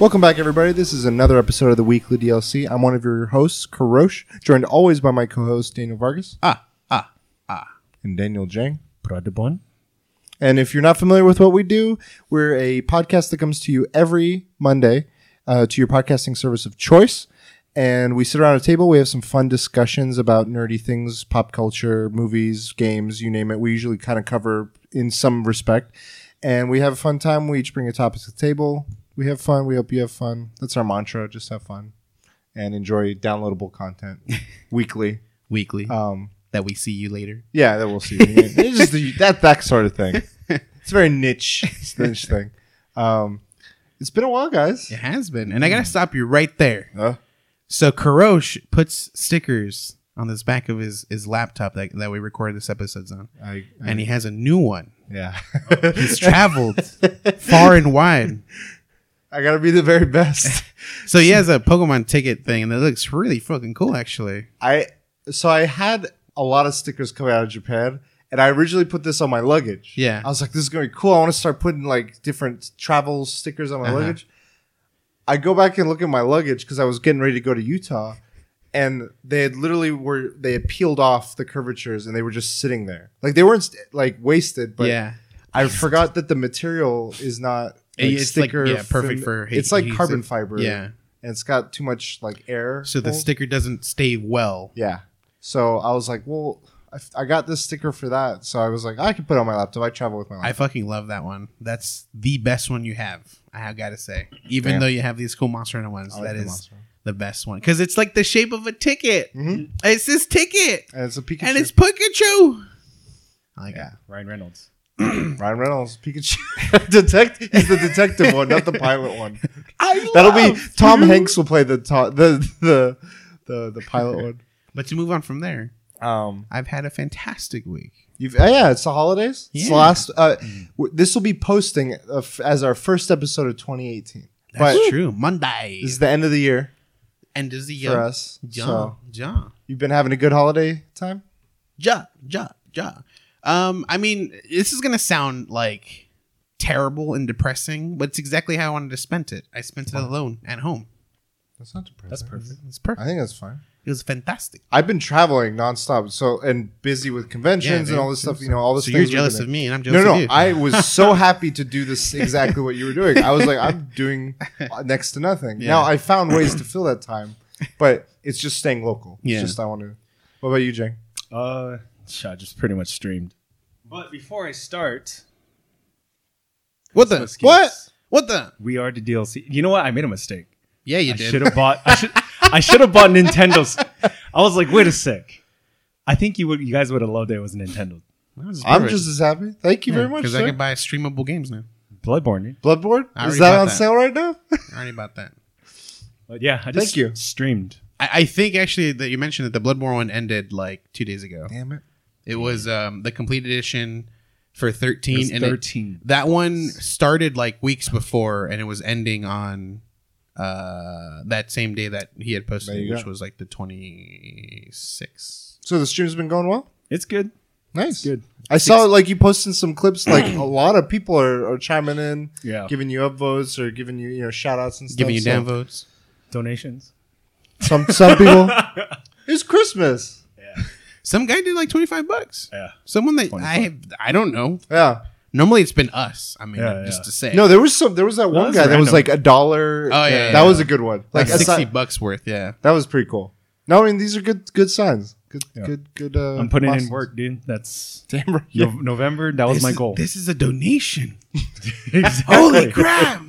Welcome back, everybody. This is another episode of the Weekly DLC. I'm one of your hosts, Karosh, joined always by my co-host Daniel Vargas Ah, ah, ah. and Daniel Jang. Pradebon. And if you're not familiar with what we do, we're a podcast that comes to you every Monday uh, to your podcasting service of choice. And we sit around a table. We have some fun discussions about nerdy things, pop culture, movies, games, you name it. We usually kind of cover in some respect. And we have a fun time. We each bring a topic to the table. We have fun. We hope you have fun. That's our mantra. Just have fun and enjoy downloadable content weekly. Weekly. Um, that we see you later. yeah, that we'll see. it's just the, that that sort of thing. It's a very niche, it's a niche thing. Um, it's been a while, guys. It has been. And I got to stop you right there. Uh, So Karosh puts stickers on this back of his, his laptop that, that we recorded this episodes on. I, I, And he has a new one. yeah, He's traveled far and wide. I gotta be the very best. So he has a Pokemon ticket thing, and it looks really fucking cool, actually. I so I had a lot of stickers coming out of Japan, and I originally put this on my luggage. Yeah. I was like, "This is gonna be cool. I want to start putting like different travel stickers on my Uh-huh. luggage." I go back and look at my luggage because I was getting ready to go to Utah, and they had literally were they had peeled off the curvatures and they were just sitting there, like they weren't like wasted, but yeah. I forgot that the material is not like It's like- yeah, perfect fin- for It's like adhesive. carbon fiber. Yeah. and it's got too much like air. So the hold. sticker doesn't stay well. Yeah. So I was like, well, I, f- I got this sticker for that. So I was like, I can put it on my laptop. I travel with my laptop. I laptop. fucking love that one. That's the best one you have. I have got to say, even Yeah. though you have these cool Monster Hunter ones, I like that the is Monster. the best one because it's like the shape of a ticket. Mhm. It's this ticket, And it's a Pikachu. and it's Pikachu. I like yeah. Ryan Reynolds. Ryan Reynolds, Pikachu. Detect. He's the detective one, not the pilot one. I That'll be Tom Hanks will play the to- the the the the pilot one. But to move on from there, Um, I've had a fantastic week. you've uh, yeah, it's the holidays. It's the Yeah. last. Uh, w- this will be posting uh, f- as our first episode of 2018. That's but true. Monday this is the end of the year End of the year for us. Ja, So ja, you've been having a good holiday time. ja, ja, ja. Um, I mean, this is gonna sound like terrible and depressing, but it's exactly how I wanted to spend it. I spent it alone at home. That's not depressing. That's perfect. It's perfect. I think that's fine. It was fantastic. I've been traveling nonstop, so and busy with conventions Yeah, and all dude. this stuff. You know, all this. So you're jealous of me, and I'm jealous No, of no, you. I was so happy to do this exactly what you were doing. I was like, I'm doing next to nothing. Yeah. Now I found ways to fill that time, but it's just staying local. It's Yeah. just I want to. What about you, Jay? Uh, I uh, just pretty much streamed. But before I start, what the? no excuse. What? What the? We are the DLC. You know what? I made a mistake. Yeah, you I did. should have bought. I should. I should have bought Nintendo's. I was like, wait a sec. I think you would. You guys would have loved it. It was Nintendo. I'm just as happy. Thank you very much. because I sir. can buy streamable games now. Bloodborne. dude. Bloodborne I is already that bought on that. sale right now? I already bought that. But yeah, I just Thank you. streamed. I, I think actually that you mentioned that the Bloodborne one ended like two days ago. Damn it! It was um, the complete edition for 13, It was and it- Thirteen. that one started like weeks before, and it was ending on uh, that same day that he had posted, There it, you which go. was like the twenty sixth. So the stream's been going well. It's good. Nice. Good. I saw like you posting some clips. Like a lot of people are, are chiming in, Yeah. giving you upvotes or giving you you know shout outs and stuff. Giving you so damn votes. Donations. Some some people. It's Christmas. Yeah. Some guy did like twenty five bucks. Yeah. Someone that 25. I have, I don't know. Yeah. Normally it's been us. I mean, Yeah, just yeah. to say, No, there was some. There was that one that's guy that was random. like a dollar. Oh, yeah, that yeah. was a good one. Like like sixty aside- bucks worth. Yeah. that was pretty cool. No, I mean these are good good signs. Good Yeah. good good. Uh, I'm putting in milestones. work, dude. That's Damn right. No- November. That was This my is- goal. This is a donation. exactly. Holy crap!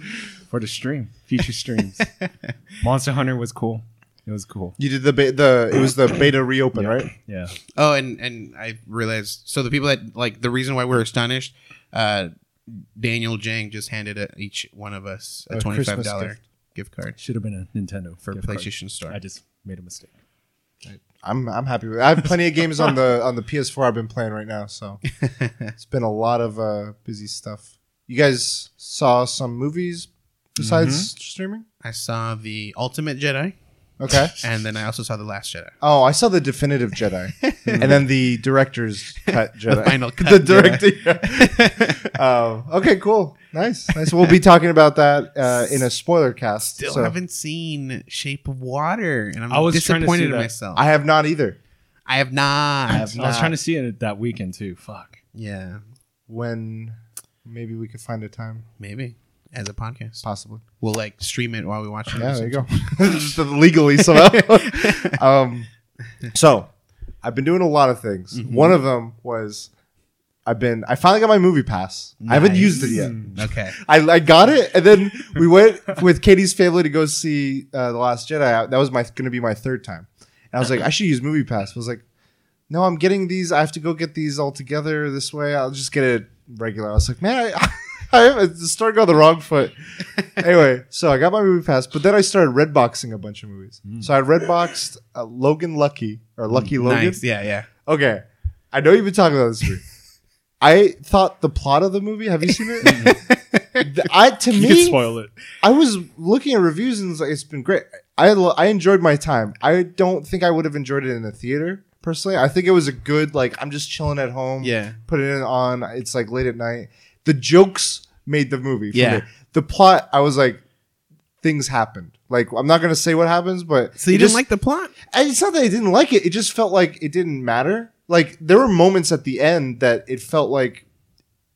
For the stream, future streams. Monster Hunter was cool. It was cool. You did the be- the it was the beta reopen right. Yeah. Oh, and and I realized. So the people that like the reason why we're astonished, uh, Daniel Jang just handed a, each one of us a, A twenty five Christmas dollar gift. gift. card Should have been a Nintendo for gift card. PlayStation Store. I just made a mistake. I'm I'm happy with. it. I have plenty of games on the on the PS4 I've been playing right now, so it's been a lot of uh, busy stuff. You guys saw some movies besides streaming? I saw the Ultimate Jedi, Okay. and then I also saw the Last Jedi. Oh, I saw the definitive Jedi, and then the director's cut Jedi. the final cut the director. Um, okay, cool, nice, nice. We'll be talking about that uh, in a spoiler cast. Still so haven't seen Shape of Water, and I'm I was trying to disappointed in that. myself. I have not either. I have not. I have I was not. trying to see it that weekend too. Fuck. Yeah, When maybe we could find a time, maybe as a podcast, possibly. we'll like stream it while we watch it. Yeah, there you go. Just legally somehow. um, so I've been doing a lot of things. Mm-hmm. One of them was I've been. I finally got my movie pass. I haven't used it yet. Okay. I, I got it, and then we went with Katie's family to go see uh, the Last Jedi. That was my going to be my third time, and I was like, I should use Movie Pass. I was like, no, I'm getting these. I have to go get these all together this way. I'll just get it regular. I was like, man, I, I started on the wrong foot. anyway, so I got my Movie Pass, but then I started redboxing a bunch of movies. So I redboxed uh, Logan Lucky or Lucky Logan. Nice. Yeah, yeah. Okay, I know you've been talking about this movie. I thought the plot of the movie. Have you seen it? I to You can me, spoil it. I was looking at reviews and it's like it's been great. I I enjoyed my time. I don't think I would have enjoyed it in the theater personally. I think it was a good like I'm just chilling at home. Yeah. put it on. It's like late at night. The jokes made the movie. For Yeah. me. the plot. I was like, things happened. Like I'm not gonna say what happens, but So you didn't just- like the plot? and it's not that I didn't like it. It just felt like it didn't matter. Like there were moments at the end that it felt like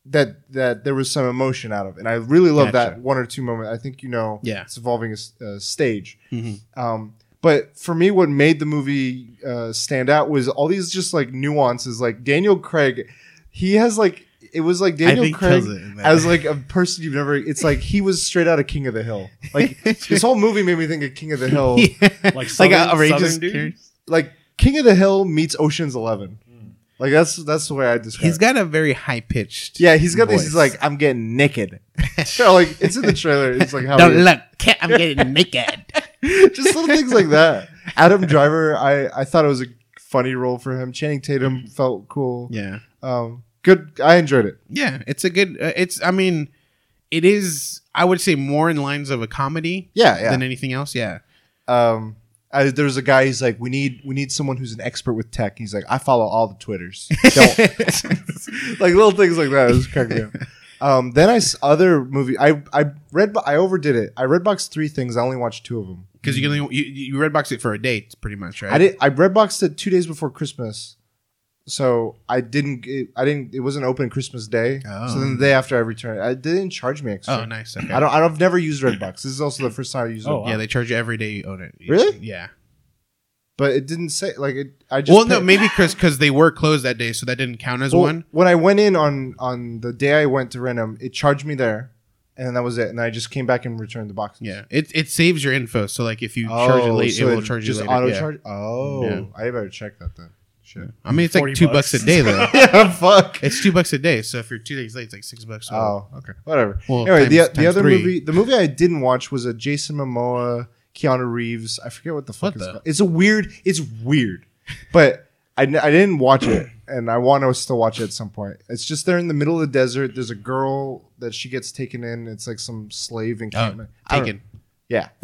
that that there was some emotion out of, it. and I really love Gotcha. that one or two moment. I think you know, Yeah. it's involving a stage. Mhm. Um, but for me, what made the movie uh, stand out was all these just like nuances. Like Daniel Craig, he has like it was like Daniel think Craig kills it as like a person you've never. It's like he was straight out of King of the Hill. Like this whole movie made me think of King of the Hill Like like Southern- a outrageous dude? like King of the Hill meets Ocean's Eleven. Like that's that's the way I describe. He's it. got a very high pitched. yeah, he's got these. voice. He's like, I'm getting naked. So, like it's in the trailer. It's like how Don't he look, I'm getting naked. just little things like that. Adam Driver, I I thought it was a funny role for him. Channing Tatum felt cool. yeah, Um, good. I enjoyed it. yeah. It's a good. Uh, it's. I mean, it is. I would say more in lines of a comedy Yeah, yeah. than anything else. Yeah. um, I, there was a guy. He's like, we need we need someone who's an expert with tech. He's like, I follow all the twitters. Don't like little things like that. It was cracking me up. Um, then I s- other movie. I I read. I overdid it. I redboxed three things. I only watched two of them. Because you can only, you, you redbox it for a date, pretty much, right? I did. I redboxed it two days before Christmas, so I didn't. It, I didn't. It wasn't open Christmas Day. Oh. So then oh. the day after I returned, it, it didn't charge me extra. Oh, nice. Okay. I don't. I've never used Redbox. This is also the first time I used Oh, it. wow. Yeah, they charge you every day you own it. Really? Yeah. But it didn't say like it. I just. Well, no, maybe because because they were closed that day, so that didn't count as Well, one. When I went in on on the day I went to rent them, it charged me there, and that was it. And I just came back and returned the boxes. Yeah, it it saves your info. So like if you charge it oh, late, so it will charge you just later. auto yeah. charge. Oh, Yeah. I better check that then. Shit. I mean, it's like two bucks. bucks a day though. yeah, fuck. it's two bucks a day. So if you're two days late, it's like six bucks. Oh, okay. Whatever. Well, anyway, the, times- the other three. movie, the movie I didn't watch was a Jason Momoa, Keanu Reeves. I forget what the fuck What it's the? called. It's a weird. It's weird, but I, I didn't watch it, and I want to still watch it at some point. It's just they're in the middle of the desert. There's a girl that she gets taken in. It's like some slave oh, encampment. I don't- taken. Yeah.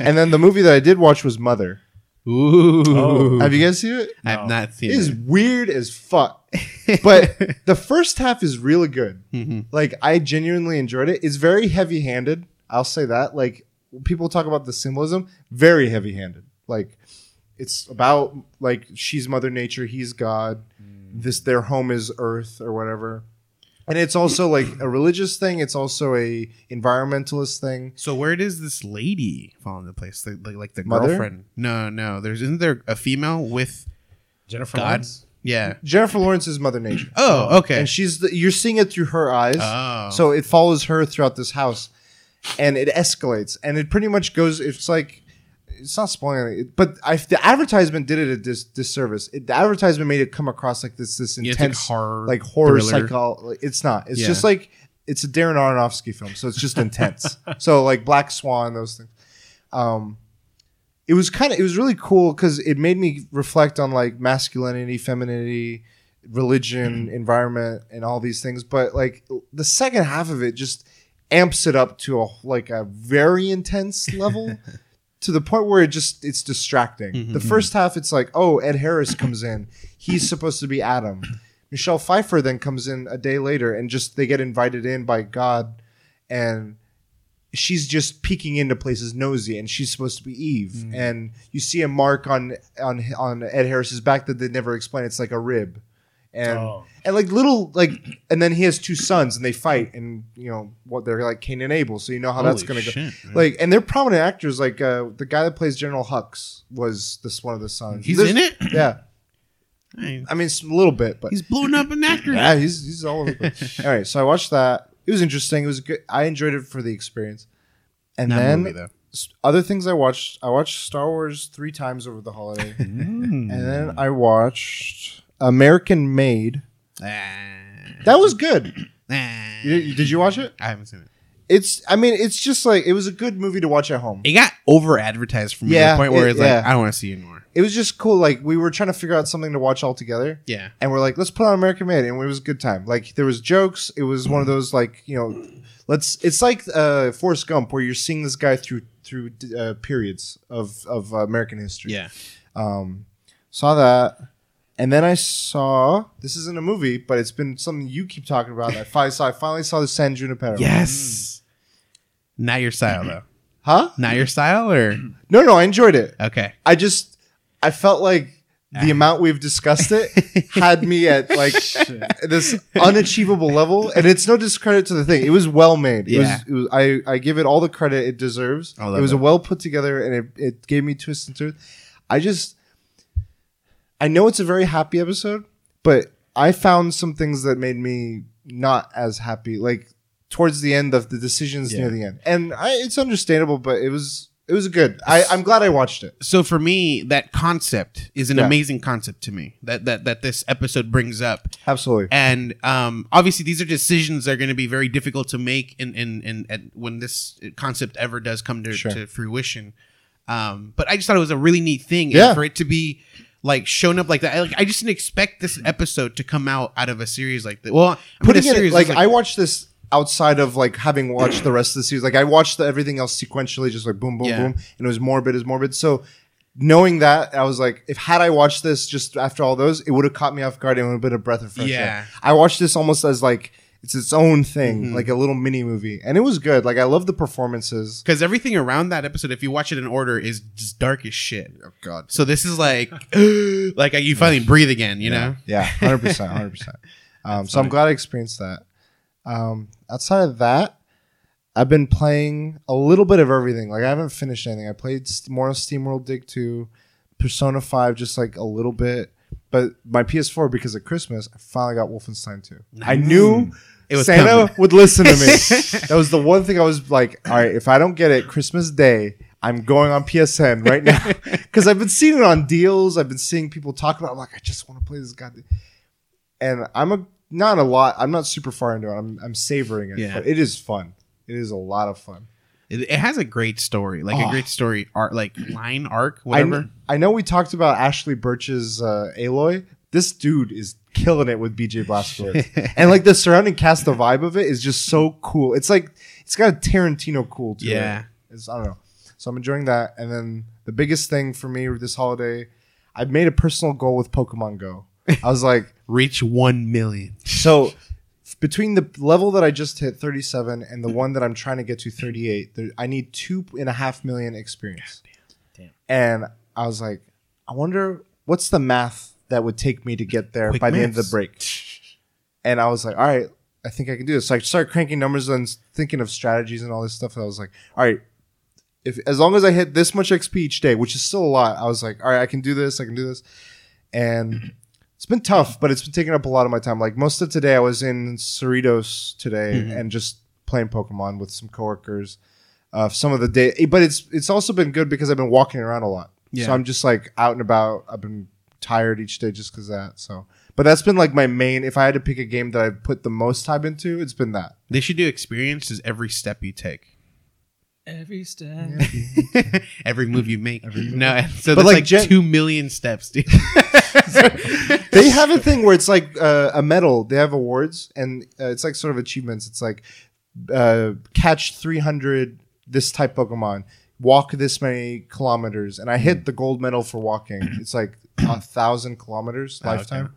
and then the movie that I did watch was Mother. Ooh, Oh. Have you guys seen it? I've No. not seen it. It is it. weird as fuck. but the first half is really good. Mhm. Like I genuinely enjoyed it. It's very heavy-handed. I'll say that. Like people talk about the symbolism, very heavy-handed. Like it's about like she's Mother Nature, he's God. This their home is Earth or whatever. And it's also like a religious thing. It's also a environmentalist thing. So where does this lady fall into place? Like, like, like the Mother? girlfriend? No, no. There's isn't there a female with Jennifer God? Lawrence. Yeah. Jennifer Lawrence is Mother Nature. Oh, okay. And she's the, you're seeing it through her eyes. oh, So it follows her throughout this house, and it escalates, and it pretty much goes. It's like it's not spoiling it, but I, the advertisement did it a dis, disservice. It, the advertisement made it come across like this this Yeah, like intense, horror like horror thriller. psycho. like, It's not. It's Yeah. just like it's a Darren Aronofsky film, so it's just intense. so like Black Swan, those things. Um, it was kind of it was really cool because it made me reflect on like masculinity, femininity, religion, environment, and all these things. But like the second half of it just amps it up to a like a very intense level. To the point where it just it's distracting. The first half, it's like, oh, Ed Harris comes in. He's supposed to be Adam, Michelle Pfeiffer then comes in a day later and just they get invited in by God and she's just peeking into places nosy and she's supposed to be Eve Mm. and you see a mark on on on Ed Harris's back that they never explain it's like a rib and Oh. and like little like and then he has two sons and they fight and you know what they're like Cain and Abel so you know how that's gonna go man. like and they're prominent actors like uh the guy that plays General Hux was this one of the sons He's There's- in it? yeah I mean a little bit but he's blowing up an actor. yeah, he's he's all over the place. all right, so I watched that. It was interesting. It was good. I enjoyed it for the experience. And Not then movie, other things I watched. I watched Star Wars three times over the holiday, Mm. and then I watched American Made. That was good. You- you- did you watch it? I haven't seen it. It's. I mean, it's just like it was a good movie to watch at home. It got over advertised for me to Yeah, the point where it- it's like yeah. I don't want to see it anymore. It was just cool. Like we were trying to figure out something to watch all together. Yeah. and we're like, let's put on American Made, and it was a good time. Like there was jokes. It was one of those like you know, let's. It's like uh, Forrest Gump, where you're seeing this guy through through uh, periods of of uh, American history. Yeah. Um, saw that, and then I saw this isn't a movie, but it's been something you keep talking about. I finally saw. I finally saw the San Junipero. Yes. Hmm. Not your style though. Huh? Not your style or No, no, I enjoyed it. okay. I just I felt like the amount we've discussed it had me at like this unachievable level, and it's no discredit to the thing. It was well made. It Yeah. was, it was I I give it all the credit it deserves. I It love was a it. well put together, and it, it gave me twists and turns. I just I know it's a very happy episode, but I found some things that made me not as happy. Like towards the end of the decisions near the end, and I, it's understandable, but it was. It was good. I, I'm glad I watched it. So for me, that concept is an Yeah. amazing concept to me. That that that this episode brings up. Absolutely. And um, obviously, these are decisions that are going to be very difficult to make, in in, in, in when this concept ever does come to, Sure. to fruition. Um, but I just thought it was a really neat thing, and Yeah. for it to be like shown up like that. I, like, I just didn't expect this mm-hmm. episode to come out out of a series like that. Well, I mean, putting a it series like, I watched this outside of like having watched the rest of the series. Like I watched the, everything else sequentially, just like boom, boom, Yeah. boom, and it was morbid as morbid. So knowing that, I was like, if had I watched this just after all those, it would have caught me off guard and would have been a breath of fresh air. Yeah. air. I watched this almost as like it's its own thing, Mm-hmm. like a little mini movie, and it was good. Like I love the performances. because everything around that episode, if you watch it in order, is just dark as shit. Oh God. So this is like, like you finally breathe again, you know? Yeah, hundred percent, hundred percent. Um, so I'm glad I experienced that. Um, outside of that, I've been playing a little bit of everything. Like I haven't finished anything. I played more of SteamWorld Dig 2, Persona 5, just like a little bit. But my PS4, because of Christmas, I finally got Wolfenstein 2. I knew It was Santa coming. would listen to me. that was the one thing I was like, all right, if I don't get it Christmas Day, I'm going on PSN right now because I've been seeing it on deals. I've been seeing people talk about. it. I'm like, I just want to play this goddamn. And I'm a not a lot. I'm not super far into it. I'm I'm savoring it. Yeah. But it is fun. It is a lot of fun. It, it has a great story, like Oh. a great story arc, like line arc, I, whatever. kn- I know we talked about Ashly Burch's uh, Aloy. This dude is killing it with BJ Blazkowicz, and like the surrounding cast, the vibe of it is just so cool. It's like it's got a Tarantino cool to Yeah. it. It's, I don't know. So I'm enjoying that. And then the biggest thing for me this holiday, I've made a personal goal with Pokemon Go. I was like, Reach one million. so between the level that I just hit 37 and the one that I'm trying to get to 38, there, I need two and a half million experience. Damn. And I was like, I wonder what's the math that would take me to get there Quick by the end of maths. the break. And I was like, all right, I think I can do this. So I started cranking numbers and thinking of strategies and all this stuff. And I was like, all right, if as long as I hit this much XP each day, which is still a lot, I was like, all right, I can do this. I can do this. And it's been tough, but it's been taking up a lot of my time. Like most of today, I was in Cerritos today Mm-hmm. and just playing Pokemon with some coworkers. Uh, some of the day, but it's it's also been good because I've been walking around a lot. Yeah. So I'm just like out and about. I've been tired each day just because that. So, but that's been like my main. If I had to pick a game that I put the most time into, it's been that. They should do experiences every step you take, Every step. every move you make. No, so But, that's like, like, gen- two million steps, dude. they have a thing where it's like uh, a medal. They have awards, and uh, it's like sort of achievements. It's like uh, catch 300 this type Pokemon, walk this many kilometers, and I hit the gold medal for walking. It's like a thousand kilometers okay. lifetime.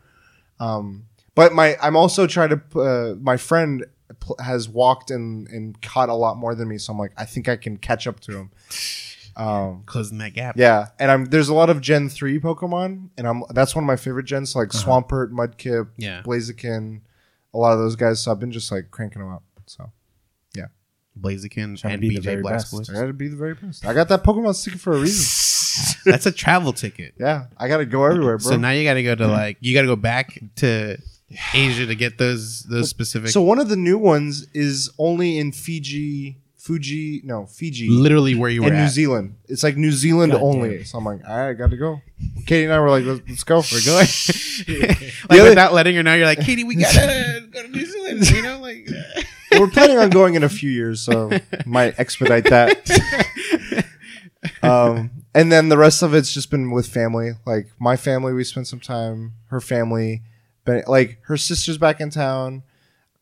Um, But my I'm also trying to. Uh, my friend pl- has walked and and caught a lot more than me, so I'm like, I think I can catch up to him. Um, Closing that gap. yeah, and I'm there's a lot of Gen three Pokemon, and I'm that's one of my favorite gens, like Uh-huh. Swampert, Mudkip, Yeah. Blaziken, a lot of those guys. So I've been just like cranking them up. So Blaziken Trying to and be the BJ very Blastoise. I gotta be the very best. I got that Pokemon sticker for a reason. That's a travel ticket. yeah, I gotta go everywhere, bro. So now you got to go to like you got to go back to Asia to get those those specific. So one of the new ones is only in Fiji, Fuji, no Fiji, literally where you were and New at. Zealand. It's like New Zealand God only. So I'm like, all right, I got to go. Katie and I were like, let's, let's go. We're going. like other- without letting her know, you're like, Katie, we gotta go to New Zealand. You know, like We're planning on going in a few years, so might expedite that. um, and then the rest of it's just been with family. Like my family, we spent some time. Her family, but like her sister's back in town.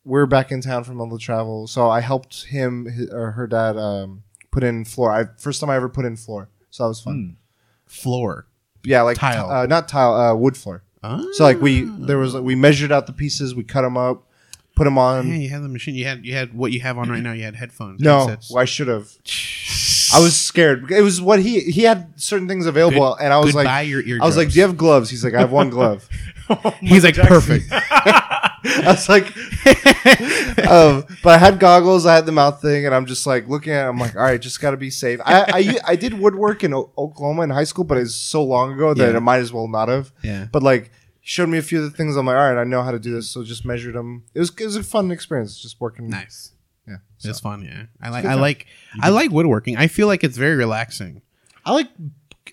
We're back in town from all the travel, so I helped him hi- or her dad um, put in floor. I first time I ever put in floor, so that was fun. floor. Yeah, like Tile. uh, not tile, uh, wood floor. Oh. So like we there was we measured out the pieces, we cut them up, put them on. yeah, you had the machine. You had you had what you have on right now. You had headphones. No, headsets. well, I should have. I was scared. It was what he he had certain things available, and I was Goodbye, like, your eardrums. I was like, "Do you have gloves?" He's like, "I have one glove." He's like perfect. I was like, um, but I had goggles, I had the mouth thing, and I'm just like looking at. it, I'm like, all right, just got to be safe. I, I I did woodwork in o- Oklahoma in high school, but it's so long ago that Yeah. I might as well not have. Yeah. But like, he showed me a few of the things. I'm like, all right, I know how to do this. So just measured them. It was it was a fun experience, just working. Nice. Yeah. It's fun. Yeah. I like. I time. like. I like woodworking. I feel like it's very relaxing. I like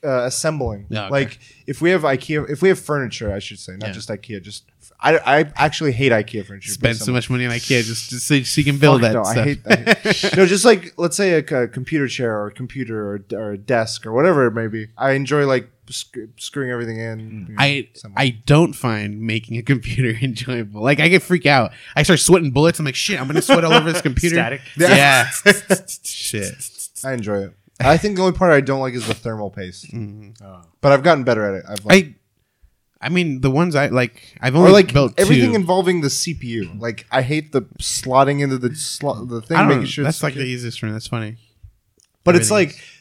uh, assembling. Yeah, okay. Like if we have IKEA, if we have furniture, I should say, not Yeah. just IKEA. Just I, I actually hate IKEA furniture. Spend so much money on IKEA just, just so, so you can build Fuck that no, stuff. I hate that. no, just like let's say a computer chair or a computer or, or a desk or whatever it may be. I enjoy like sc- screwing everything in. Mm. you know, I assembling. I don't find making a computer enjoyable. Like I get freak out. I start sweating bullets. I'm like, shit, I'm gonna sweat all over this computer. Static. Yeah. shit. I enjoy it. I think the only part I don't like is the thermal paste, Oh. but I've gotten better at it. I've like, I I mean the ones I like I've or only like built everything two. involving the CPU. Like I hate the slotting into the slot the thing, I don't making sure That's it's like secure. the easiest one. That's funny. But it's like Everything's-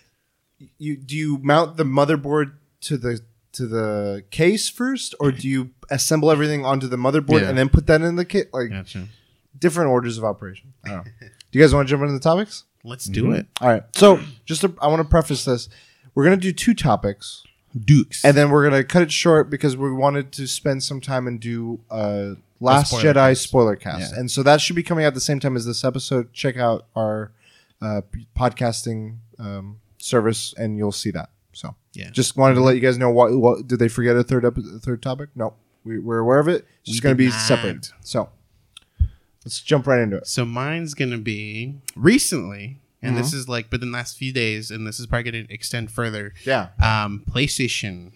you do you mount the motherboard to the to the case first, or do you assemble everything onto the motherboard Yeah. and then put that in the kit? Like Gotcha. different orders of operation. I don't know. do you guys want to jump into the topics? Let's do mm-hmm. it. All right. So just to, I want to preface this. We're gonna do two topics, Dukes. and then we're gonna cut it short because we wanted to spend some time and do uh, Last spoiler Jedi cast. spoiler cast, Yeah. and so that should be coming out the same time as this episode. Check out our uh, p- podcasting um, service, and you'll see that. So Yeah. just wanted to let you guys know what, what did they forget a third epi- a third topic? No, we, we're aware of it. It's just We going to be separate. not. So let's jump right into it. So mine's gonna be recently, and Mm-hmm. this is like within the last few days, and this is probably gonna extend further. Yeah. Um, PlayStation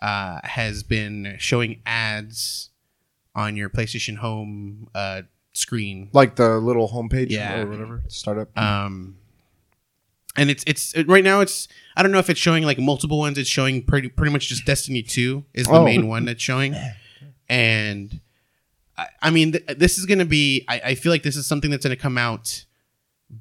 uh, has been showing ads on your PlayStation Home uh, screen. Like the little homepage Yeah. or whatever startup. Um, and it's it's it, right now it's I don't know if it's showing like multiple ones. It's showing pretty pretty much just Destiny Two is the Oh. main one that's showing, and I, I mean th- this is gonna be. I, I feel like this is something that's gonna come out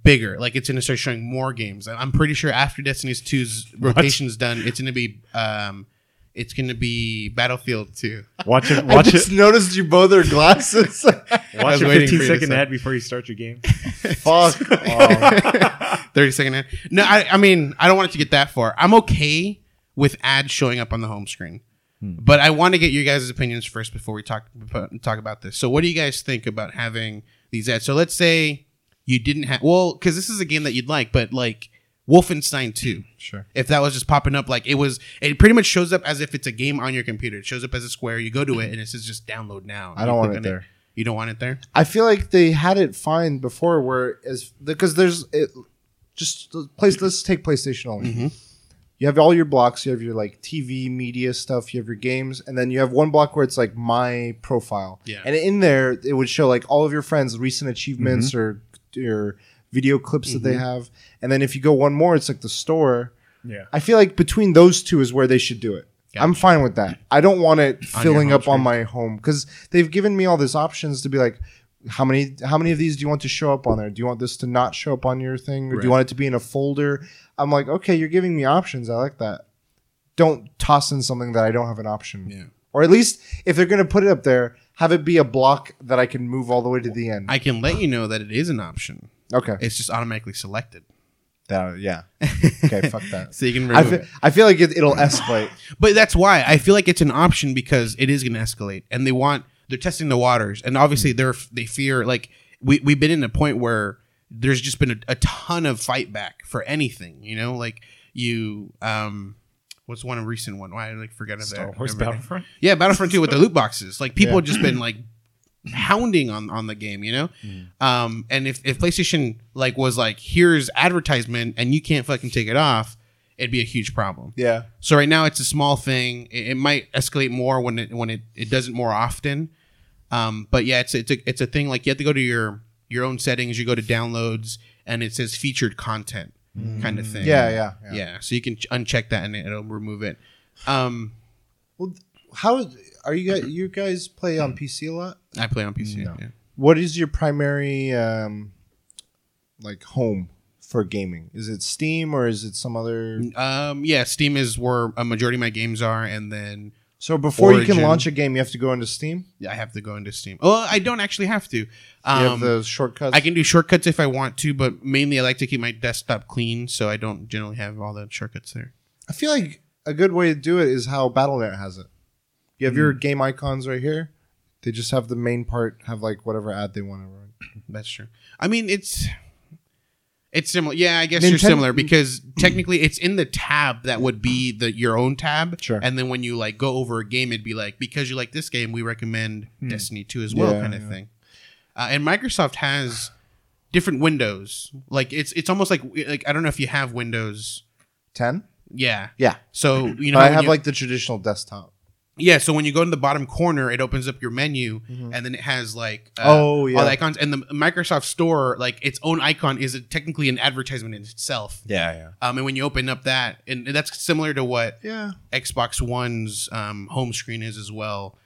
bigger. Like it's gonna start showing more games. I'm pretty sure after Destiny's 2's rotation's done, it's gonna be um, it's gonna be Battlefield Two. Watch it. Watch I just it. noticed you both are glasses. Watch was your waiting for you second say. ad before you start your game. Fuck. off. 30 second ad. No, I, I mean, I don't want it to get that far. I'm okay with ads showing up on the home screen. But I want to get your guys' opinions first before we talk talk about this. So, what do you guys think about having these ads? So, let's say you didn't have well, because this is a game that you'd like, but like Wolfenstein 2, Sure. if that was just popping up, like it was, it pretty much shows up as if it's a game on your computer. It shows up as a square. You go to it, and it says just download now. I don't want it there. You don't want it there. I feel like they had it fine before, where as because there's it, just place. Let's take PlayStation only. Mm-hmm. You have all your blocks. You have your like TV media stuff. You have your games, and then you have one block where it's like my profile. Yeah. And in there, it would show like all of your friends' recent achievements Mm-hmm. or your video clips that they have. And then if you go one more, it's like the store. Yeah. I feel like between those two is where they should do it. I'm fine with that. I don't want it filling your up home on my home because they've given me all these options to be like, how many how many of these do you want to show up on there? Do you want this to not show up on your thing, or do you want it to be in a folder? I'm like, okay, you're giving me options. I like that. Don't toss in something that I don't have an option. Yeah. Or at least if they're gonna put it up there, have it be a block that I can move all the way to the end. I can let you know that it is an option. okay. It's just automatically selected. That, yeah. Okay. fuck that. So you can I remove feel, it. I feel like it, it'll escalate. But that's why I feel like it's an option because it is going to escalate, and they want they're testing the waters, and obviously they're they fear like we we've been in a point where there's just been a, a ton of fight back for anything, you know, like you um. What's one recent one? Why I like forget of Star that? Wars. Battlefront. Yeah, Battlefront 2 with the loot boxes. Like people Yeah. have just been like hounding on on the game, you know? Um and if if PlayStation like was like here's advertisement and you can't fucking take it off, it'd be a huge problem. Yeah. So right now it's a small thing. It, it might escalate more when it when it, it does it more often. Um but yeah, it's it's a it's a thing like you have to go to your your own settings, you go to downloads and it says featured content kind of thing. Yeah. Yeah. Yeah. Yeah. So you can uncheck that and it'll remove it. Um Well, how are you guys? You guys play on PC a lot. I play on PC. No. Yeah. What is your primary um, like home for gaming? Is it Steam or is it some other? Um, yeah, Steam is where a majority of my games are, and then So before you can launch a game, you have to go into Steam. Yeah, I have to go into Steam. Oh, I don't actually have to. You Um, have the shortcuts. I can do shortcuts if I want to, but mainly I like to keep my desktop clean, so I don't generally have all the shortcuts there. I feel like a good way to do it is how BattleNet has it. You have your Hmm. game icons right here. They just have the main part have like whatever ad they want to run. That's true. I mean, it's it's similar. Yeah, I guess you're similar because technically it's in the tab that would be the your own tab. Sure. And then when you like go over a game, it'd be like because you like this game, we recommend Destiny 2 as well, Yeah, kind of yeah. thing. Uh, and Microsoft has different windows. Like it's it's almost like like I don't know if you have Windows. Ten. Yeah. Yeah. So you know I when have you- like the traditional desktop. Yeah, so when you go to the bottom corner, it opens up your menu, and then it has like uh, Mm-hmm. Oh, yeah. all the icons. And the Microsoft Store, like its own icon, is technically an advertisement in itself. Yeah, yeah, Um, and when you open up that, and that's similar to what yeah. Xbox One's um, home screen is as well.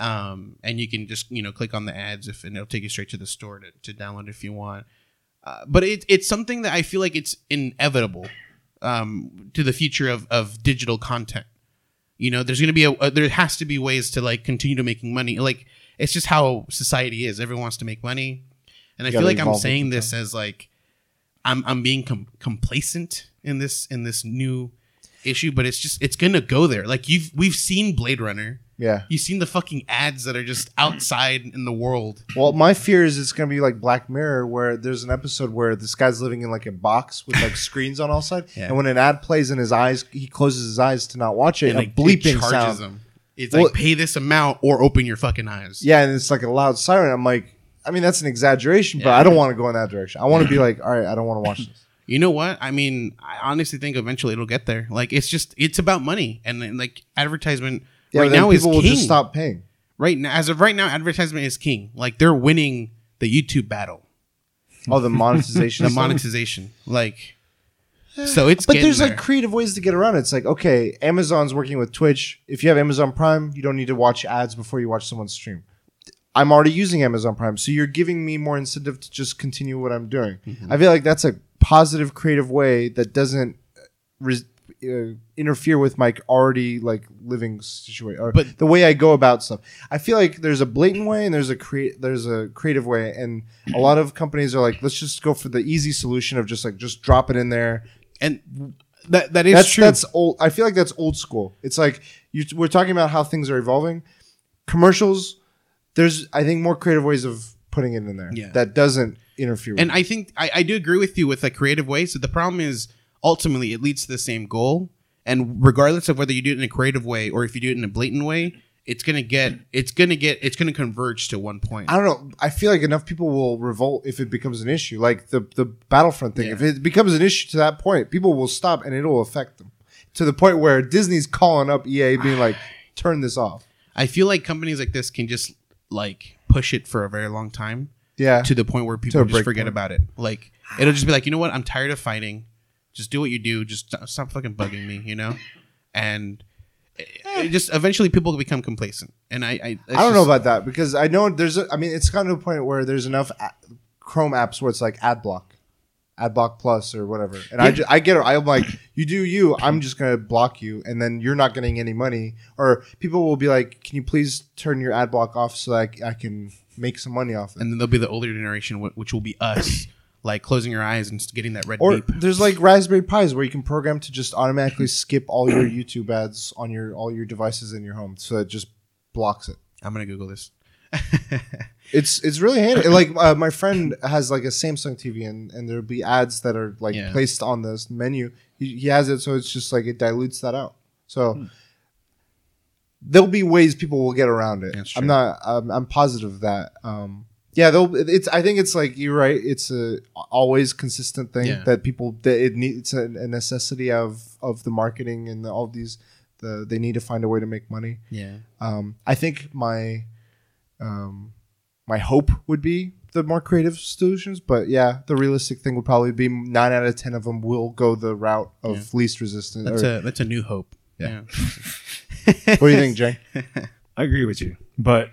Um, and you can just you know click on the ads if and it'll take you straight to the store to, to download if you want. Uh, but it, it's something that I feel like it's inevitable um, to the future of, of digital content. You know, there's going to be a, uh, there has to be ways to like continue to making money. Like it's just how society is. Everyone wants to make money, and I feel like I'm saying this as like I'm I'm being com- complacent in this in this new issue, but it's just it's gonna go there. Like you've we've seen Blade Runner. Yeah. You've seen the fucking ads that are just outside in the world. Well, my fear is it's gonna be like Black Mirror, where there's an episode where this guy's living in like a box with like screens on all sides, Yeah. and when an ad plays in his eyes, he closes his eyes to not watch it, and, like, a bleeping it charges sound. them. It's Well- like pay this amount or open your fucking eyes. Yeah, and it's like a loud siren. I'm like, I mean, that's an exaggeration, but I don't want to go in that direction. I want to be like, all right, I don't want to watch this. You know what? I mean, I honestly think eventually it'll get there. Like it's just it's about money and, then, like advertisement Yeah, right now is people king. will just stop paying. Right now, as of right now, advertisement is king. Like they're winning the YouTube battle, Oh, the monetization. the monetization. Like, so it's But there's there. like creative ways to get around it. It's like, okay, Amazon's working with Twitch. If you have Amazon Prime, you don't need to watch ads before you watch someone's stream. I'm already using Amazon Prime, so you're giving me more incentive to just continue what I'm doing. Mm-hmm. I feel like that's a positive, creative way that doesn't uh, res- uh, interfere with my already like living situation or But- the way I go about stuff. I feel like there's a blatant way and there's a create there's a creative way, and a lot of companies are like, let's just go for the easy solution of just like just drop it in there and that that is that's true. that's old. I feel like that's old school. It's like you, we're talking about how things are evolving. Commercials, there's I think more creative ways of putting it in there. Yeah. that doesn't interfere. and I think I, I do agree with you with like creative ways. So the problem is ultimately it leads to the same goal. And regardless of whether you do it in a creative way or if you do it in a blatant way, it's gonna get it's gonna get it's gonna converge to one point. I don't know. I feel like enough people will revolt if it becomes an issue, like the the Battlefront thing. Yeah. If it becomes an issue to that point, people will stop, and it'll affect them to the point where Disney's calling up EA, being like, "Turn this off." I feel like companies like this can just like push it for a very long time Yeah, to the point where people just forget point. about it. Like it'll just be like, you know what? I'm tired of fighting. Just do what you do. Just stop, fucking bugging me. You know. And it just eventually people become complacent, and I I, I don't know about that because I know there's. A, I mean, it's gotten to a point where there's enough a- Chrome apps where it's like ad block, ad block plus or whatever, and I Yeah. ju- I get it. I'm like, you do you. I'm just gonna block you, and then you're not getting any money. Or people will be like, can you please turn your ad block off so that I, I can make some money off it. and then there'll be the older generation, which will be us, like closing your eyes and getting that red Or beep. there's like Raspberry Pis where you can program to just automatically skip all your YouTube ads on your all your devices in your home, so it just blocks it. I'm gonna Google this. It's it's really handy. Like uh, my friend has like a Samsung TV, and and there'll be ads that are like Yeah. placed on this menu. He, he has it, so it's just like it dilutes that out. So Hmm. there'll be ways people will get around it. I'm not. I'm, I'm positive that. Um, yeah, they'll. It's. I think it's like you're right. It's a always consistent thing Yeah. that people that it needs. It's a, a necessity of of the marketing and all these. The they need to find a way to make money. Yeah. Um, I think my um, my hope would be the more creative solutions, but yeah, the realistic thing would probably be nine out of ten of them will go the route of least resistance. That's or- a that's a new hope. Yeah. Yeah. what do you think, Jay? I agree with you, but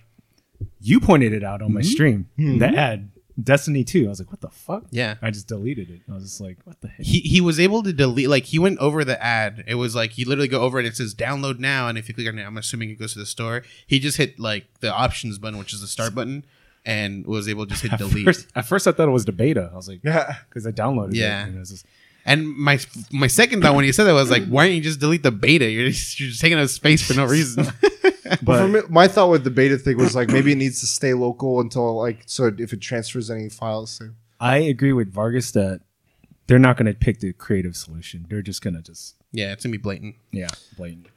you pointed it out on my stream. Mhm. The ad, Destiny Two. I was like, what the fuck? Yeah. I just deleted it. I was just like, what the heck? He he was able to delete like he went over the ad. It was like you literally go over it. It says download now, and if you click on it, I'm assuming it goes to the store. He just hit like the options button, which is the start button, and was able to just hit At delete. first, at first, I thought it was the beta. I was like, Yeah, because I downloaded Yeah. it. And it was just, And my my second thought when he said that was like, why don't you just delete the beta? You're just, you're just taking up space for no reason. but but for me, my thought with the beta thing was like maybe it needs to stay local until like so if it transfers any files. To, I agree with Vargas that they're not going to pick the creative solution. They're just going to just, yeah, it's gonna be blatant. yeah, blatant.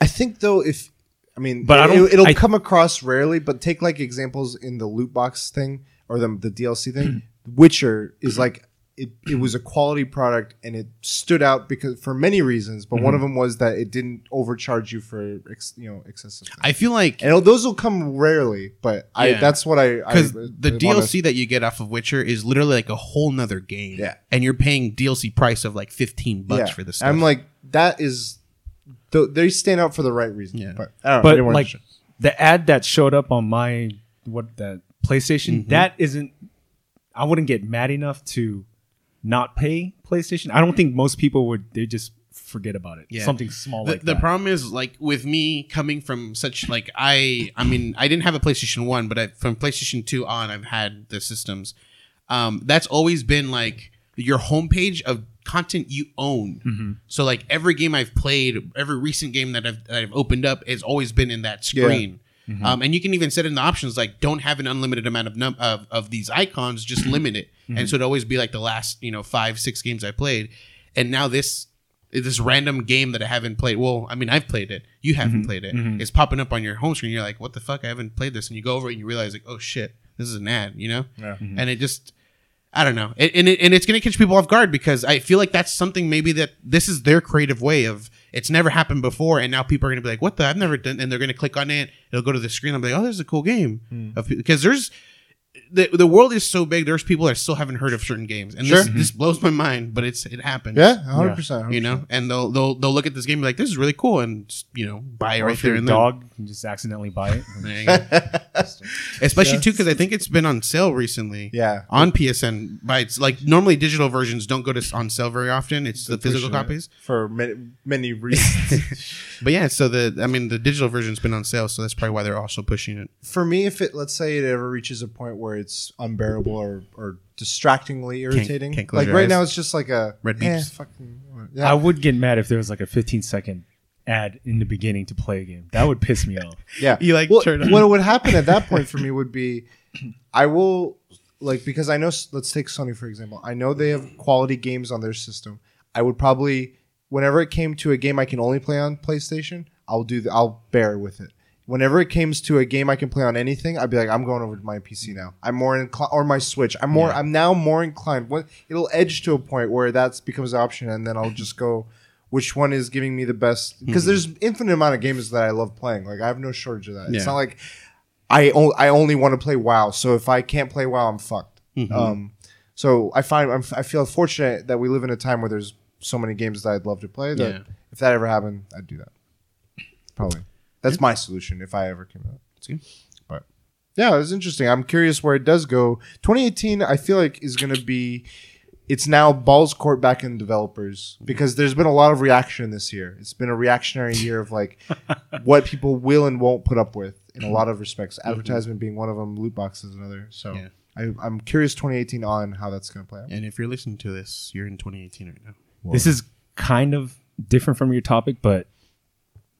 I think though, if I mean, But I don't- it, will I- come across rarely. But take like examples in the loot box thing or the the DLC thing. Witcher is like it, it was a quality product and it stood out because for many reasons. But Mm-hmm. one of them was that it didn't overcharge you for ex, you know excessive. Things. I feel like and those will come rarely, but I that's what I because the I wanna- DLC that you get off of Witcher is literally like a whole nother game. Yeah. and you're paying DLC price of like 15 bucks yeah. for this. Stuff. I'm like that is. th- They stand out for the right reason. Yeah. but I don't know, But didn't like sh- the ad that showed up on my what that PlayStation, Mm-hmm. that isn't. I wouldn't get mad enough to not pay PlayStation. I don't think most people would. They just forget about it. Yeah. Something small the, like the problem is like with me coming from such like I I mean I didn't have a PlayStation 1 but I, from PlayStation 2 on I've had the systems um that's always been like your homepage of content you own Mm-hmm. so like every game I've played every recent game that I've, that I've opened up has always been in that screen Mm-hmm. um, and you can even set in the options like don't have an unlimited amount of num- of, of these icons just limit it Mm-hmm. and so it'd always be like the last you know five six games I played and now this this random game that I haven't played. Well, I mean, I've played it. You haven't played it. It's popping up on your home screen. You're like, what the fuck? I haven't played this. And you go over it and you realize, like, oh shit, this is an ad, you know? Yeah. And it just, I don't know. It, and, it, and it's going to catch people off guard because I feel like that's something maybe that this is their creative way of, it's never happened before. And now people are going to be like, what the? I've never done. And they're going to click on it. It'll go to the screen. I'm like, oh, there's a cool game. Hmm. Of, because there's, the, the world is so big. There's people that still haven't heard of certain games, and this, Sure. this mm-hmm. blows my mind. But it's it happens yeah, hundred percent. you know, and they'll they'll they'll look at this game and be like, "This is really cool," and just, you know, buy it Or right if there your and then. dog you just accidentally buy it. There you go. Especially Yeah. too because I think it's been on sale recently. Yeah. on PSN. By it's like normally digital versions don't go to on sale very often. It's the physical copies. for many, many reasons. But yeah, so the I mean the digital version's been on sale, so that's probably why they're also pushing it. for me, if it let's say it ever reaches a point where it's unbearable or, or distractingly irritating, can't close like your right eyes. now it's just like a Red eh, beeps. fucking, I would get mad if there was like a 15 second ad in the beginning to play a game. That would piss me off. yeah. You, like, well, turn on- what would happen at that point for me would be, I will like because I know. Let's take Sony for example. I know they have quality games on their system. I would probably whenever it came to a game I can only play on PlayStation, I'll do. The, I'll bear with it. Whenever it comes to a game I can play on anything, I'd be like, I'm going over to my PC now. I'm more inclined, or my Switch. I'm more. I'm now more inclined. What it'll edge to a point where that becomes an option, and then I'll just go. Which one is giving me the best? Because there's infinite amount of games that I love playing. Like I have no shortage of that. It's not like I o- I only want to play WoW. So if I can't play WoW, I'm fucked. Um, so I find I'm, I feel fortunate that we live in a time where there's so many games that I'd love to play. That Yeah. if that ever happened, I'd do that. Probably. That's my solution if I ever came out. See? But yeah, it was interesting. I'm curious where it does go. 2018, I feel like is going to be. It's now balls court back in developers mm-hmm. because there's been a lot of reaction this year. It's been a reactionary year of like what people will and won't put up with in a mm-hmm. lot of respects. Mm-hmm. Advertisement being one of them, loot boxes another. So Yeah. I, I'm curious 2018 on how that's going to play out. And if you're listening to this, you're in 2018 right now. This is kind of different from your topic, but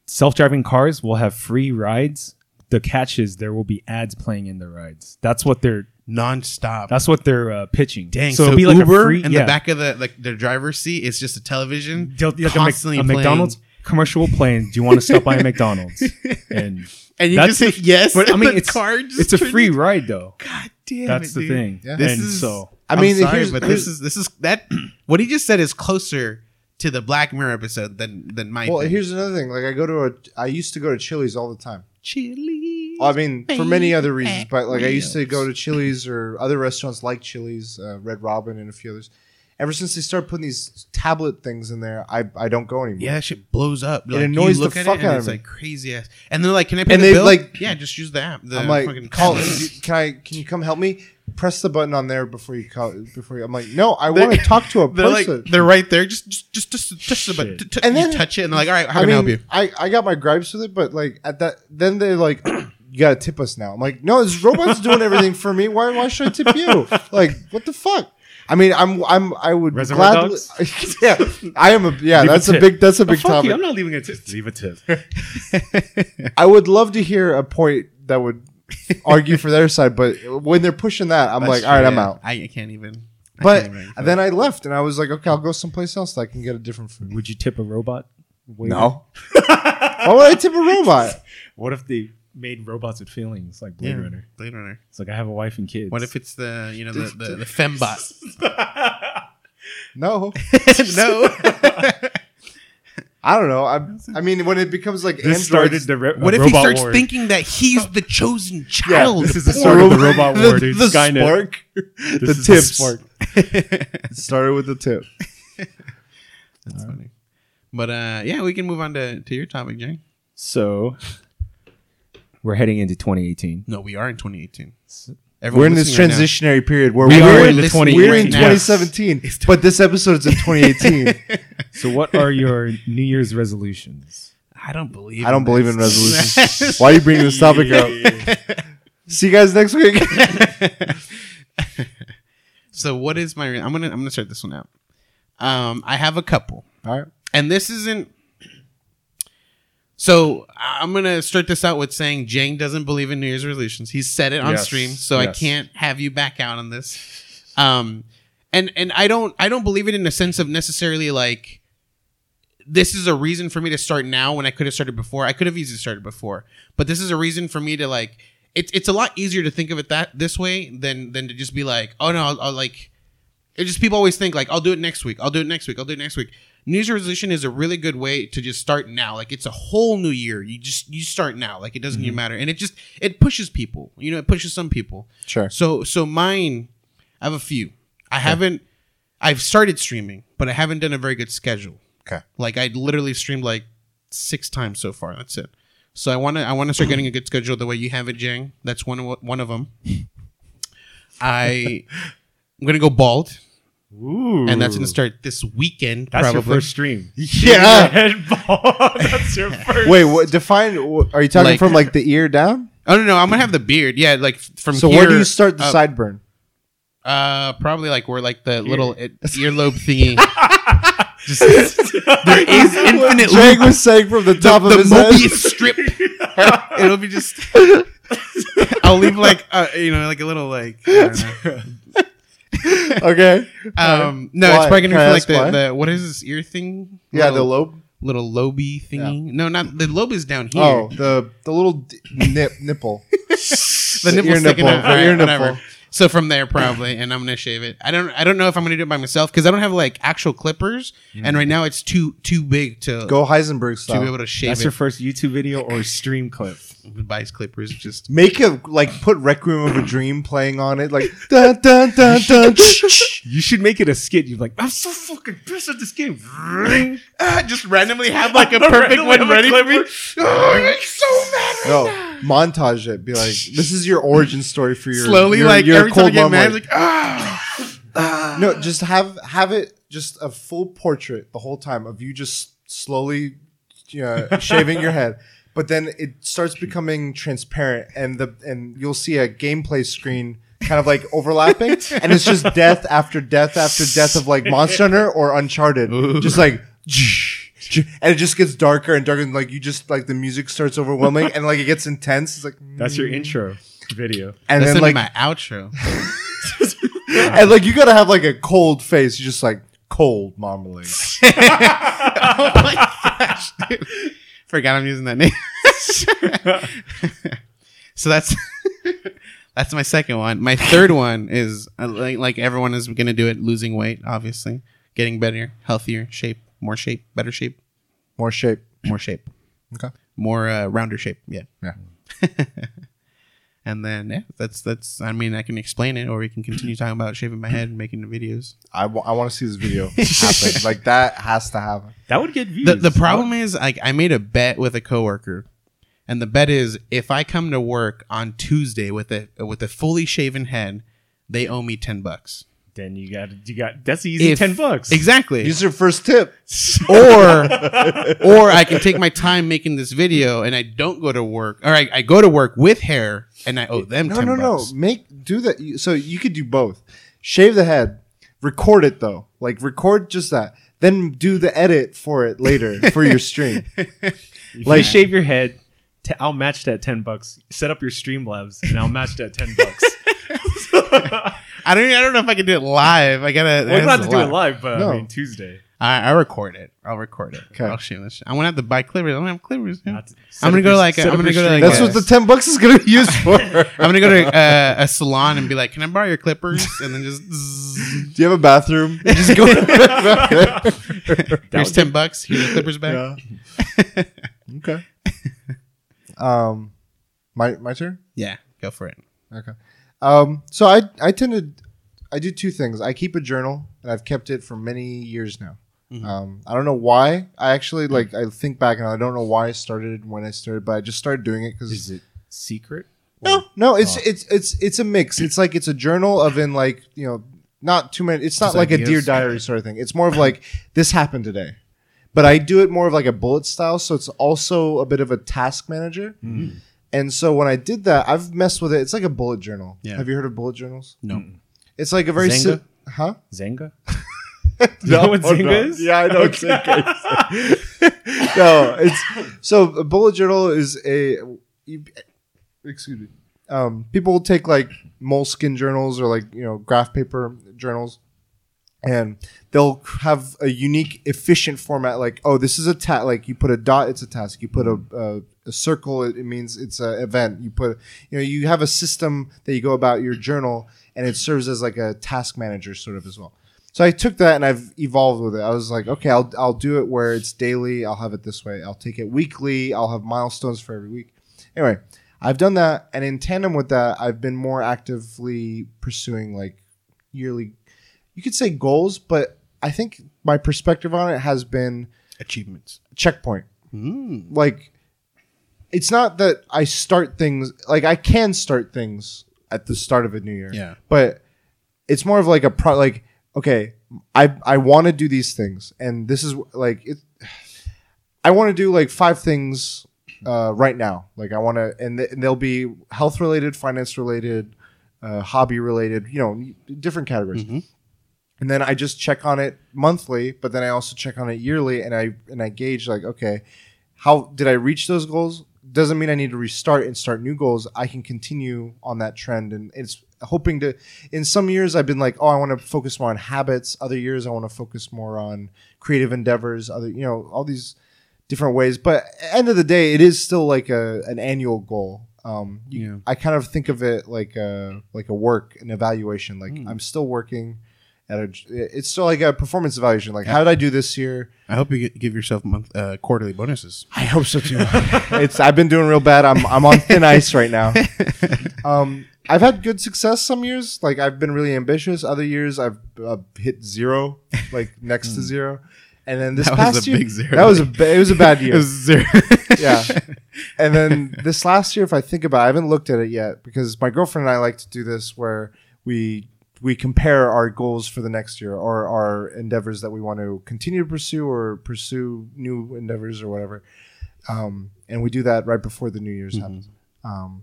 self-driving cars will have free rides. The catch is there will be ads playing in the rides. That's what they're Non-stop. that's what they're uh, pitching. Dang. So, So, it'll be like Uber a free in yeah. the back of the like the driver's seat is just a television They'll- like a, Mc- constantly a playing. McDonald's commercial playing. Do you want to stop by a McDonald's? And and you That's just say yes. but I mean, it's car it's a free ride though. God damn That's it, the dude. thing. Yeah. This and is so I I mean, mean, sorry, here's- but here's- this is this is that what he just said is closer to the Black Mirror episode than than my. Well, thing. here's another thing. Like I go to a, I used to go to Chili's all the time. Chili. Well, I mean, for many other reasons, but like I used to go to Chili's or other restaurants like Chili's, uh, Red Robin, and a few others. Ever since they started putting these tablet things in there, I, I don't go anymore. Yeah, that shit blows up. It annoys you look the at fuck out it's of me. like crazy ass. And they're like, "Can I pay And the they, bill?" like- yeah, just use the app. The I'm like, fucking call. Can I? Can you come help me? Press the button on there before you call. Before you, I'm like, no, I want to talk to a They're like, they're right there. Just, just, just, just, just about Shit. to, to, And you then- touch it, and they're like, "All right, how I can I help you?" I, I got my gripes with it, but like at that, then they're like, you gotta tip us now. I'm like, no, this robot's doing everything for me. Why, why should I tip you? Like, what the fuck? I mean, I'm, I'm, I would Reservoir gladly, dogs? yeah, I am a, yeah, Leave that's a, tip. big, that's a Oh, big fuck topic. you, I'm not leaving a tip. Leave a tip. I would love to hear a point that would argue for their side, but when they're pushing that, I'm like, That's all right, true, I'm out. I, I can't even. I But can't even- then I left, and I was like, okay, I'll go someplace else that I can get a different food. Would you tip a robot? waiter? No, why would I tip a robot? What if they made robots with feelings like Blade yeah, Runner? Blade Runner. It's like I have a wife and kids. What if it's the you know the the, the fembot? No, no. I don't know. I, I mean, when it becomes like this started androids, the re- What if he robot starts war. thinking that he's the chosen child? this is the start of the robot war, the, dude. the Skynet. spark, the is tips. spark. It started with the tip. That's funny. But uh, yeah, we can move on to, to your topic, Jay. So we're heading into 2018. No, we are in 2018. We're in this listening right transitionary period where We we are are in the 20 we're in now. 2017, but this episode is in 2018. So what are your New Year's resolutions? I don't believe. I don't believe in resolutions. Why are you bringing this topic up? See you guys next week. so what is my? I'm gonna I'm gonna start this one out. Um, I have a couple, All right. and this isn't. So I'm gonna start this out with saying Jang doesn't believe in New Year's resolutions. He said it on Yes, stream, so I can't have you back out on this. Um, and and I don't I don't believe it in the sense of necessarily like this is a reason for me to start now when I could have started before. I could have easily started before, but this is a reason for me to like. It's it's a lot easier to think of it that this way than than to just be like, oh no, I'll, I'll like. It just people always think like, I'll do it next week. I'll do it next week. I'll do it next week. New Year's resolution is a really good way to just start now. Like it's a whole new year. You just you start now. Like it doesn't even mm-hmm. matter, and it just it pushes people. You know, it pushes some people. Sure. So so mine, I have a few. I haven't. I've started streaming, but I haven't done a very good schedule. Okay. Like I literally streamed like six times so far. That's it. So I want to I want to start getting a good schedule the way you have it, Jang. That's one of one of them. I I'm gonna go bald, Ooh, and that's gonna start this weekend. That's probably. your first stream. Yeah. Head ball. that's your first. Wait, what? Define. wh- Are you talking Like- from like the ear down? Oh no, no, I'm gonna have the beard. Yeah, like from So here. where do you start the up. sideburn? Uh, probably like where like the little it, earlobe thingy. Just there is infinite Jake was saying from the top the of his head. Mobius strip. It'll be just. I'll leave like uh, you know like a little like. I don't know. okay. Um, no, Why? it's probably gonna Can I be like the, the what is this ear thing? Yeah, the lobe. little lobey thingy. No, not the lobe is down here. Oh, the the little d- nip nipple. the nipple ear sticking nipple, out. the All right, ear whatever. nipple. So from there, probably, and I'm gonna shave it. I don't. I don't know if I'm gonna do it by myself because I don't have like actual clippers, and right now it's too too big to Go Heisenberg to be style. able to shave. That's it. your first YouTube video or stream clip. Buys clippers. Just Make a like put Requiem of a Dream playing on it, like dun dun dun dun. You should make it a skit. You're like, I'm so fucking pissed at this game. ah, just randomly have like a perfect one ready for me. Oh, I'm so mad. Right No, now. montage it. Be like, this is your origin story for your Slowly, your, like your every time I get mom, mad, like- like ah. ah. no, just have have it just a full portrait the whole time of you just slowly uh, shaving your head. But then it starts becoming transparent, and the and you'll see a gameplay screen kind of like overlapping, and it's just death after death after death of like Monster Hunter or Uncharted, just like. And it just gets darker and darker, and like you just like the music starts overwhelming, and like it gets intense. It's like That's your mm. intro video. and That's then like my outro. and like you gotta have like a cold face. You just like cold marmalade. oh my gosh, dude. Forgot I'm using that name. so that's that's my second one. My third one is uh, like, like everyone is gonna do it, losing weight, obviously, getting better, healthier shape, more shape, better shape, More shape. more shape, Okay. more uh, rounder shape. Yeah. Yeah. and then yeah, that's that's. I mean, I can explain it, or we can continue talking about shaving my head and making the videos. I want to see this video happen. like that has to happen. That would get views. the, the problem is like I made a bet with a coworker, and the bet is if I come to work on Tuesday with a with a fully shaven head, they owe me ten bucks. Then you got you got that's easy If- ten bucks. Exactly. Use your first tip. or or I can take my time making this video and I don't go to work, or I, I go to work with hair and I owe them No, ten no, no. Make do that. So you could do both. Shave the head. Record it though. Like record just that. Then do the edit for it later for your stream. If Like- shave your head, t- I'll match that ten bucks. Set up your Streamlabs, and I'll match that ten bucks. I don't I don't know if I can do it live. I gotta. Well, you don't have to do it live, but No. I mean Tuesday. I, I record it. I'll record it. Okay. I'll shoot this. I'm gonna have to buy clippers. I don't have clippers. Yeah. To, I'm gonna go your- like a- set I'm gonna your go like That's Yeah. what the ten bucks is gonna be used for. I'm gonna go to uh, a salon and be like, "Can I borrow your clippers?" And then just zzz. do you have a bathroom? You just go. here's ten bucks. Here's the clippers back. Yeah. okay. Um, my my turn. Yeah, go for it. Okay. Um, so I I tend to I do two things. I keep a journal and I've kept it for many years now. Mm-hmm. Um, I don't know why. I actually like I think back and I don't know why I started when I started, but I just started doing it because Is it secret? no, no, it's it's it's it's a mix. It's like it's a journal of in like you know not too many. It's not Just like a dear diary sort of thing. It's more of like this happened today, but I do it more of like a bullet style. So it's also a bit of a task manager. Mm. And so when I did that, I've messed with it. It's like a bullet journal. Yeah. Have you heard of bullet journals? No, It's like a very Zynga? si- huh? Zenga? you know what Zynga is? Yeah, I know what Zynga is. no, it's so a bullet journal is a you- excuse me. Um, people will take like moleskin journals or like you know graph paper journals, and they'll have a unique, efficient format. Like, oh, this is a task. Like you put a dot, it's a task. You put a, a, a circle, it, means it's an event. You put, you know, you have a system that you go about your journal, and it serves as like a task manager sort of as well. So I took that and I've evolved with it. I was like, okay, I'll I'll do it where it's daily. I'll have it this way. I'll take it weekly. I'll have milestones for every week. Anyway, I've done that, and in tandem with that, I've been more actively pursuing like yearly. You could say goals, but I think my perspective on it has been achievements. checkpoint. Mm. Like, it's not that I start things like I can start things at the start of a new year. Yeah. but it's more of like a pro. Like, okay, I I want to do these things, and this is like it. I want to do like five things uh, right now. Like I want to, and, th- and they'll be health related, finance related, uh, hobby related. You know, different categories. Mhm. And then I just check on it monthly, but then I also check on it yearly, and I and I gauge like, okay, how did I reach those goals? Doesn't mean I need to restart and start new goals. I can continue on that trend, and it's hoping to. In some years, I've been like, oh, I want to focus more on habits. Other years, I want to focus more on creative endeavors. Other, you know, all these different ways. But end of the day, it is still like a an annual goal. Um, Yeah. I kind of think of it like a like a work, an evaluation. Like Hmm. I'm still working at a. It's still like a performance evaluation. Like how did I do this year? I hope you get, give yourself month uh, quarterly bonuses. I hope so too. it's I've been doing real bad. I'm I'm on thin ice right now. Um, I've had good success some years. Like I've been really ambitious. Other years I've uh, hit zero, like next to zero. And then this Hmm. That was past a year, big zero. that was a ba- it was a bad year. zero. yeah. And then this last year, if I think about, it, I haven't looked at it yet because my girlfriend and I like to do this where we we compare our goals for the next year or our endeavors that we want to continue to pursue or pursue new endeavors or whatever. Um, and we do that right before the New Year's happens. Um,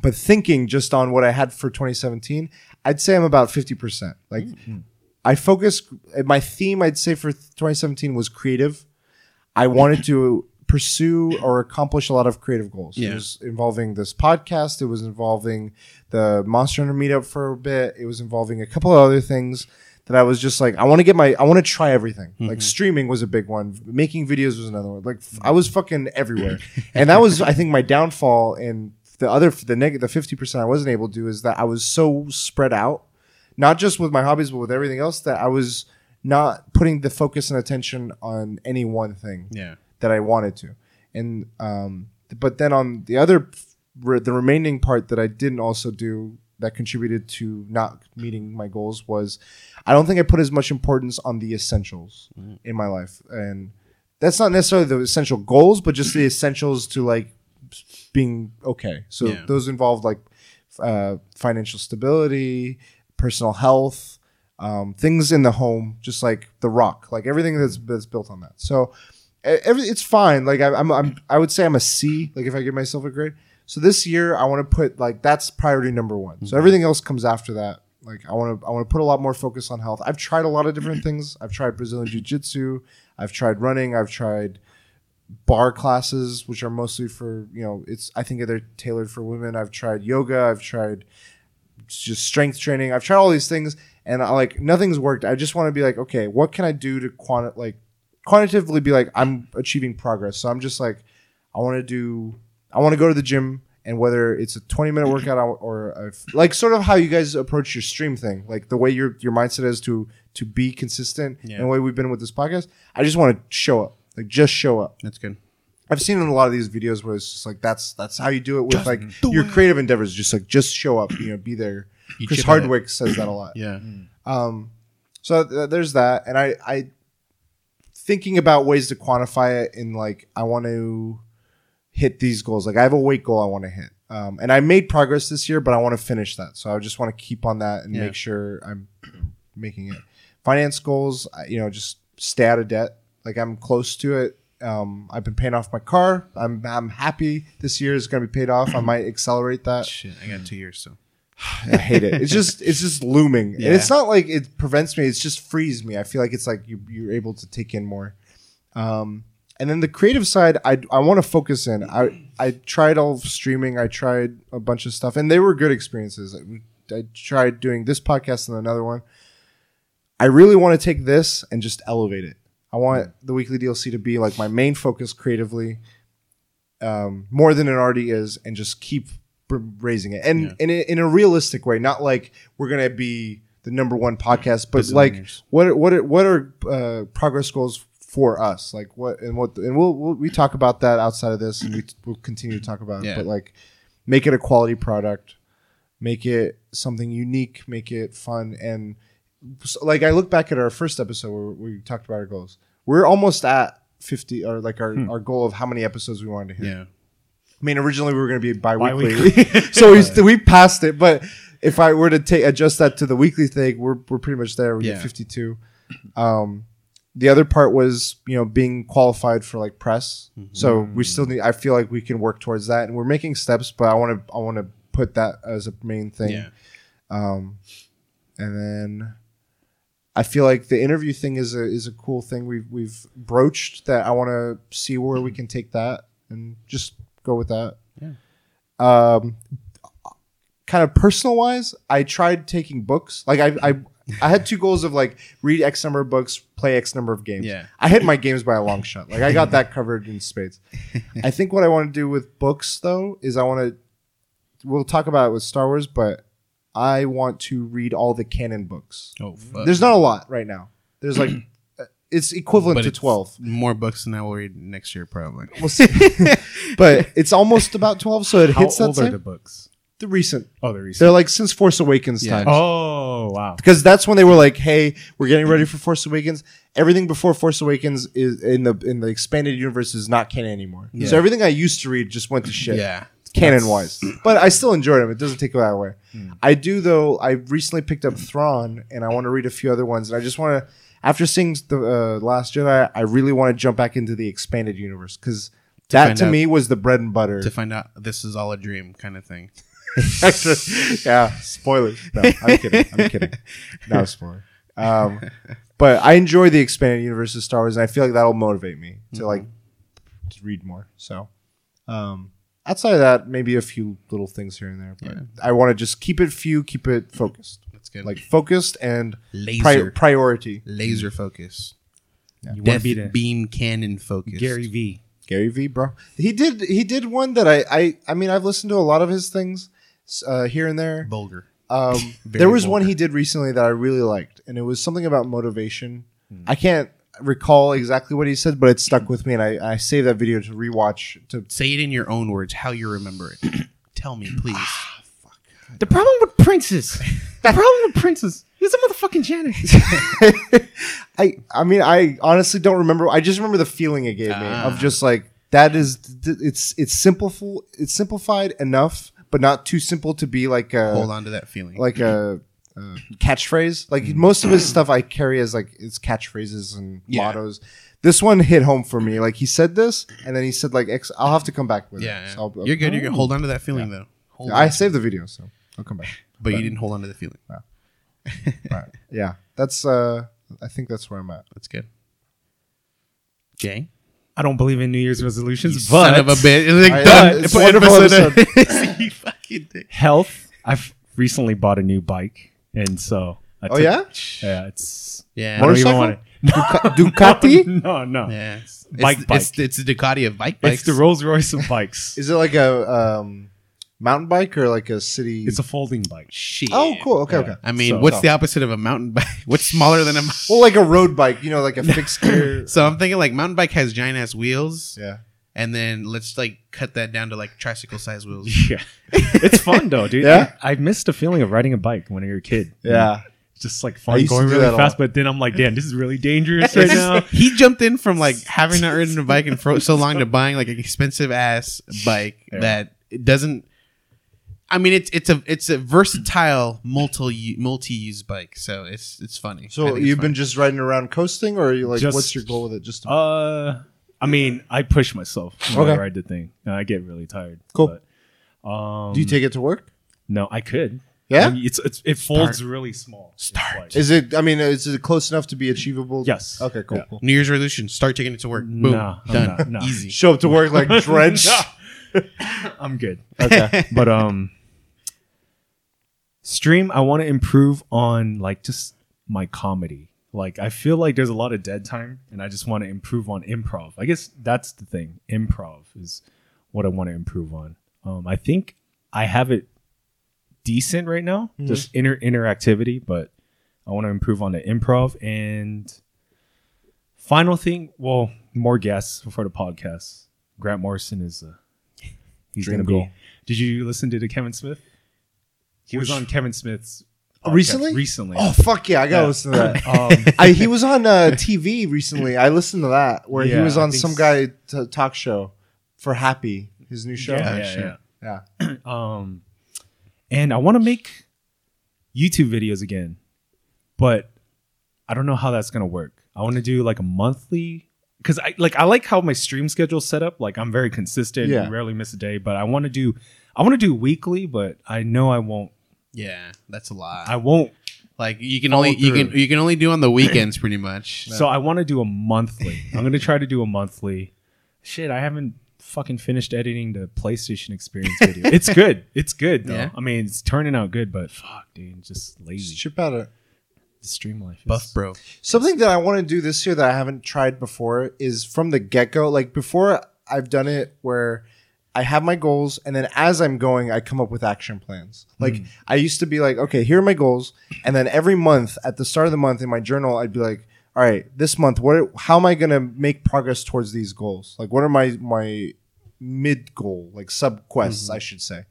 but thinking just on what I had for 2017, I'd say I'm about 50%. Like I focus my theme I'd say for 2017 was creative. I wanted to pursue or accomplish a lot of creative goals. Yeah. It was involving this podcast. It was involving the Monster Hunter meetup for a bit. It was involving a couple of other things that I was just like, I want to get my, I want to try everything. Like mm-hmm. streaming was a big one. Making videos was another one. Like f- I was fucking everywhere, and that was, I think, my downfall. And the other, the negative, the fifty percent I wasn't able to do is that I was so spread out, not just with my hobbies, but with everything else that I was not putting the focus and attention on any one thing yeah. That I wanted to. And um, but then on the other, the remaining part that I didn't also do that contributed to not meeting my goals was I don't think I put as much importance on the essentials in my life, and that's not necessarily the essential goals, but just the essentials to like being okay. So Yeah. those involved like uh, financial stability, personal health, um, things in the home, just like the rock, like everything that's that's built on that. So every, it's fine. Like I, I'm, I'm, I would say I'm a C. Like if I give myself a grade. So this year I want to put like that's priority number one. So everything else comes after that. Like I want to, I want to put a lot more focus on health. I've tried a lot of different things. I've tried Brazilian jiu jitsu. I've tried running. I've tried barre classes, which are mostly for you know, it's I think they're tailored for women. I've tried yoga. I've tried just strength training. I've tried all these things, and I like nothing's worked. I just want to be like, okay, what can I do to quanti- like quantitatively be like I'm achieving progress. So I'm just like, I want to do, I want to go to the gym, and whether it's a 20 minute workout or, or a, like sort of how you guys approach your stream thing, like the way your your mindset is to to be consistent, Yeah. and the way we've been with this podcast. I just want to show up, like just show up. That's good. I've seen in a lot of these videos where it's just like that's that's how you do it with like your creative endeavors. Just like just show up, you know, be there. You Chris it. Hardwick says that a lot. Yeah. Um, so th- there's that, and I, I thinking about ways to quantify it in like I want to hit these goals. Like I have a weight goal I want to hit, um, and I made progress this year, but I want to finish that. So I just want to keep on that and Yeah. make sure I'm making it. Finance goals, you know, just stay out of debt. Like I'm close to it. Um, I've been paying off my car. I'm I'm happy this year is going to be paid off. I might accelerate that. Shit, I got two years, so I hate it. It's just it's just looming, Yeah. and it's not like it prevents me. It's just frees me. I feel like it's like you you're able to take in more. Um, and then the creative side, I I want to focus in. I I tried all streaming. I tried a bunch of stuff, and they were good experiences. I, I tried doing this podcast and another one. I really want to take this and just elevate it. I want the weekly DLC to be like my main focus creatively, um, more than it already is, and just keep raising it, and Yeah. in a, in a realistic way, not like we're gonna be the number one podcast, but like what are, what are, what are uh, progress goals for us? Like what and what and we'll, we'll we talk about that outside of this, and we we'll continue to talk about Yeah. it. But like, make it a quality product, make it something unique, make it fun, and so, like I look back at our first episode where we talked about our goals. We're almost at fifty, or like our, our goal of how many episodes we wanted to hit. yeah. I mean, originally we were going to be bi-weekly, Bi-weekly. so we we passed it. But if I were to take adjust that to the weekly thing, we're we're pretty much there. We Yeah. get fifty-two. Um, the other part was you know being qualified for like press. So we still need. I feel like we can work towards that, and we're making steps. But I want to I want to put that as a main thing. Yeah. Um, and then I feel like the interview thing is a is a cool thing we've we've broached that I want to see where we can take that and just go with that. Yeah. Um, kind of personal wise, I tried taking books. Like I I I had two goals of like read X number of books, play X number of games. Yeah. I hit my games by a long shot. Like I got that covered in spades. I think what I want to do with books though is I want to we'll talk about it with Star Wars, but I want to read all the canon books. Oh, fuck. There's not a lot right now. There's like it's equivalent But to it's twelve. more books than I will read next year, probably. We'll see. but it's almost about twelve, so it How hits that old are same. the The, recent. Oh, they're recent. They're like since Force Awakens Yeah. times. Oh, wow. because that's when they were like, "Hey, we're getting ready for Force Awakens. Everything before Force Awakens is in the in the expanded universe is not canon anymore. Yeah. So everything I used to read just went to shit, Yeah. canon wise. But I still enjoyed them. It doesn't take that away. Hmm. I do though. I recently picked up Thrawn, and I want to read a few other ones. And I just want to, after seeing the uh, Last Jedi, I really want to jump back into the expanded universe because that to out- me was the bread and butter. To find out this is all a dream kind of thing. yeah, spoilers. No, I'm kidding. I'm kidding. No spoiler. Um, but I enjoy the expanded universe of Star Wars, and I feel like that'll motivate me to like to read more. So, um, outside of that, maybe a few little things here and there. But I want to just keep it few, keep it focused, That's good. like focused and laser, pri- priority. laser focus. You want to Death be the beam cannon focus. Gary V. Gary V, bro. He did. He did one that I. I. I mean, I've listened to a lot of his things uh, here and there. Bulger. Um, there was one he did recently that I really liked, and it was something about motivation. Hmm. I can't recall exactly what he said, but it stuck with me, and I, I saved that video to rewatch. To Say it in your own words, how you remember it. Tell me, please. The problem with princes. the problem with princes. He's a motherfucking janitor. I I mean, I honestly don't remember. I just remember the feeling it gave me Ah. of just like that is it's it's simple it's simplified enough, but not too simple to be like a Hold on to that feeling. like a. Uh, catchphrase like most of his stuff I carry as like it's catchphrases and Yeah. mottos. This one hit home for me. Like he said this, and then he said like X. I'll have to come back with yeah, it. yeah. So I'll- you're good. You're good. Hold on to that feeling though. Hold I saved the video, so I'll come back. but you didn't hold on to the feeling. Right. Yeah, that's. uh I think that's where I'm at. That's good. Jay, I don't believe in New Year's resolutions, you but son of a bitch. It's like I- done. it's Put a wonderful episode- you fucking dick. health. I've recently bought a new bike, and so I Oh took- yeah, yeah, it's Yeah. I don't even Motorcycle? want Duca- Ducati. No, no, Yeah. It's, Bike, it's, bike. It's, it's the Ducati of bike bikes. it's the Rolls Royce of bikes. Is it like a um, mountain bike or like a city? It's a folding bike. Shit. oh, cool. Okay, Yeah. okay. I mean, So- what's so- the opposite of a mountain bike? What's smaller than a mountain Well, like a road bike, you know, like a fixed gear. So I'm thinking like mountain bike has giant ass wheels, yeah. and then let's like cut that down to like tricycle size wheels. Yeah, it's fun though, dude. Yeah? I, I missed the feeling of riding a bike when you're a kid. Yeah. It's just like I fun used to going do really that a fast, but then I'm like, damn, this is really dangerous right now. he jumped in from like having not ridden a bike in for so long to buying like an expensive ass bike Yeah. that it doesn't. I mean, it's it's a it's a versatile multi multi use bike, so it's it's funny. So it's you've funny. been just riding around coasting, or are you like, Just- what's your goal with it? Just to- Uh, I mean, I push myself when Okay. I ride the thing. and I get really tired. Cool. But, um, do you take it to work? No, I could. Yeah. I mean, it's, it's it folds really small. It's Start. like- Is it? I mean, is it close enough to be achievable? Yes. Okay. Cool. Yeah. Cool. New Year's resolution: start taking it to work. Boom, No, I'm done, not, no. easy. Show up to work like drenched. I'm good. Okay. But um, stream. I want to improve on like just my comedy. Like I feel like there's a lot of dead time, and I just want to improve on improv. I guess that's the thing. Improv is what I want to improve on. Um, I think I have it decent right now, just inter interactivity, but I want to improve on the improv and final thing. Well, more guests for the podcast. Grant Morrison is uh, he's Dream gonna be. goal. Did you listen to the Kevin Smith? He was on Kevin Smith's podcast recently? Recently. Oh fuck yeah! I gotta Yeah. listen to that. Um, I, he was on uh, TV recently. I listened to that where he Yeah, was I on think some guy t- talk show for Happy, his new show. yeah, yeah, yeah. Yeah. Um, and I want to make YouTube videos again, but I don't know how that's gonna work. I want to do like a monthly because I like I like how my stream schedule's set up. Like I'm very consistent, Yeah. rarely miss a day. But I want to do I want to do weekly, but I know I won't. Yeah, that's a lot. I won't. like you can Follow only you can you can only do on the weekends, pretty much. So I want to do a monthly. I'm gonna try to do a monthly. Shit, I haven't fucking finished editing the PlayStation Experience video. it's good. It's good though. Yeah. I mean, it's turning out good, but fuck, dude, just Just lazy. chip out it. The stream life. is- Buff bro. Something that I want to do this year that I haven't tried before is from the get go. Like before, I've done it where I have my goals, and then as I'm going, I come up with action plans. Like hmm. I used to be like, okay, here are my goals, and then every month at the start of the month in my journal, I'd be like, all right, this month, what? How am I gonna make progress towards these goals? Like, what are my my mid goal, like sub quests, hmm. I should say.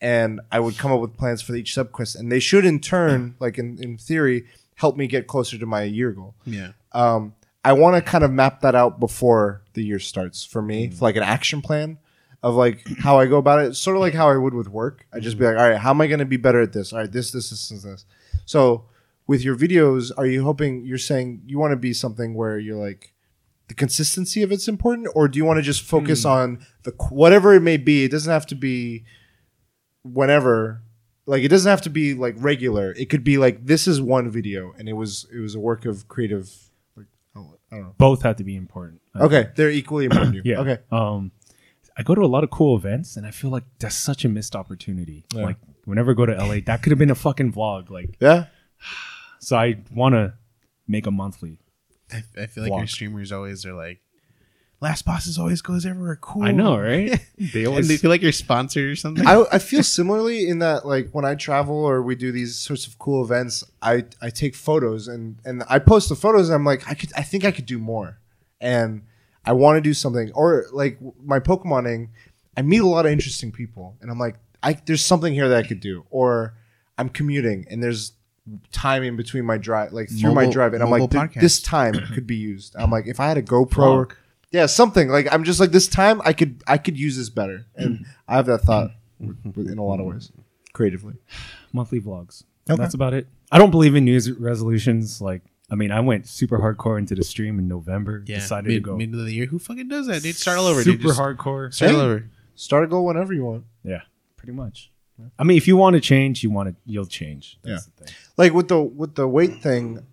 And I would come up with plans for each sub quest, and they should in turn, like in, in theory, help me get closer to my year goal Yeah. um, I want to kind of map that out before the year starts for me, hmm. for like an action plan of like how I go about it. Sort of like how I would with work. I just be like, all right, how am I going to be better at this? All right, this, this, this, this, this. So with your videos, are you hoping you're saying you want to be something where you're like the consistency of it's important, or do you want to just focus on the whatever it may be? It doesn't have to be whenever. Like it doesn't have to be like regular. It could be like this is one video, and it was it was a work of creative. Like, I don't know. Both have to be important. Okay, they're equally important. to you. Yeah. Okay. Um, I go to a lot of cool events, and I feel like that's such a missed opportunity. Yeah. Like whenever I go to LA, that could have been a fucking vlog. Like, Yeah. so I want to make a monthly. I, I feel like your streamers always are like, Last Bosses always goes everywhere. Cool. I know, right? they And always they feel like you're sponsored or something. I, I feel similarly in that like when I travel or we do these sorts of cool events, I, I take photos and, and I post the photos and I'm like, I could I think I could do more. And I want to do something. Or like my Pokemoning, I meet a lot of interesting people and I'm like, I there's something here that I could do. Or I'm commuting and there's time in between my drive like through my drive and I'm like "Th- this time could be used. I'm like if I had a GoPro Vlog. yeah, something like I'm just like this time I could I could use this better, and I have that thought in a lot of ways, creatively. monthly vlogs. Okay. That's about it. I don't believe in New resolutions. Like, I mean, I went super hardcore into the stream in November. yeah. decided mid, to go middle of the year. Who fucking does that, dude? Start all over, super dude. Just hardcore. Start all over. Start a goal whenever you want. Yeah, pretty much. I mean, if you want to change, you want to, you'll change. That's the thing. Like with the with the weight thing,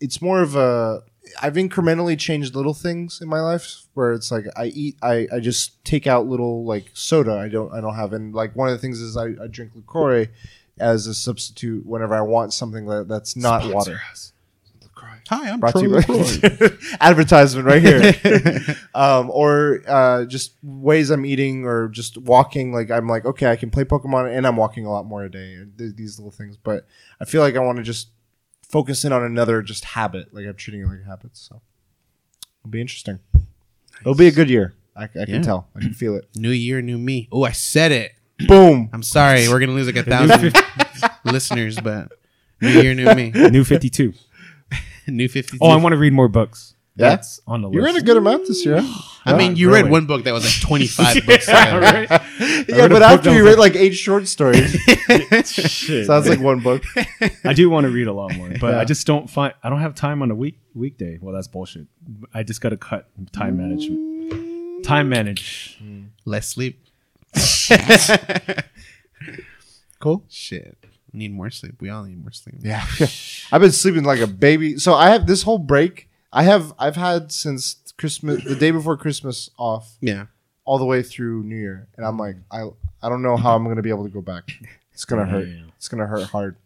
it's more of a I've incrementally changed little things in my life where it's like I eat I, I just take out little like soda I don't I don't have and like one of the things is I, I drink LaCroix as a substitute whenever I want something that, that's not water. Hi, I'm brought to you LaCroix. by advertisement right here um, or uh, just ways i'm eating or just walking like i'm like okay i can play pokemon and i'm walking a lot more a day these little things but i feel like i want to just focus in on another just habit like i'm treating it like habits so it'll be interesting it'll be a good year i, I Yeah. can tell i can feel it New year, new me. Oh, I said it. boom I'm sorry. We're gonna lose like a thousand listeners, but new year, new me. New 52. New fifty. Oh, I want to read more books. Yeah? That's on the list. you read list. a good amount this year I mean, you really. read one book that was like 25 books. yeah, ago. right? yeah but after you was read like eight short stories Shit. sounds like one book I do want to read a lot more, but Yeah. I just don't find I don't have time on a week weekday. Well, that's bullshit. I just got to cut time management. Time manage. Less sleep. cool Shit. Need more sleep. We all need more sleep. Yeah. I've been sleeping like a baby. So I have this whole break. I have I've had since Christmas the day before Christmas off Yeah. all the way through New Year. And I'm like, I I don't know how I'm gonna be able to go back. It's gonna hurt. Damn. It's gonna hurt hard.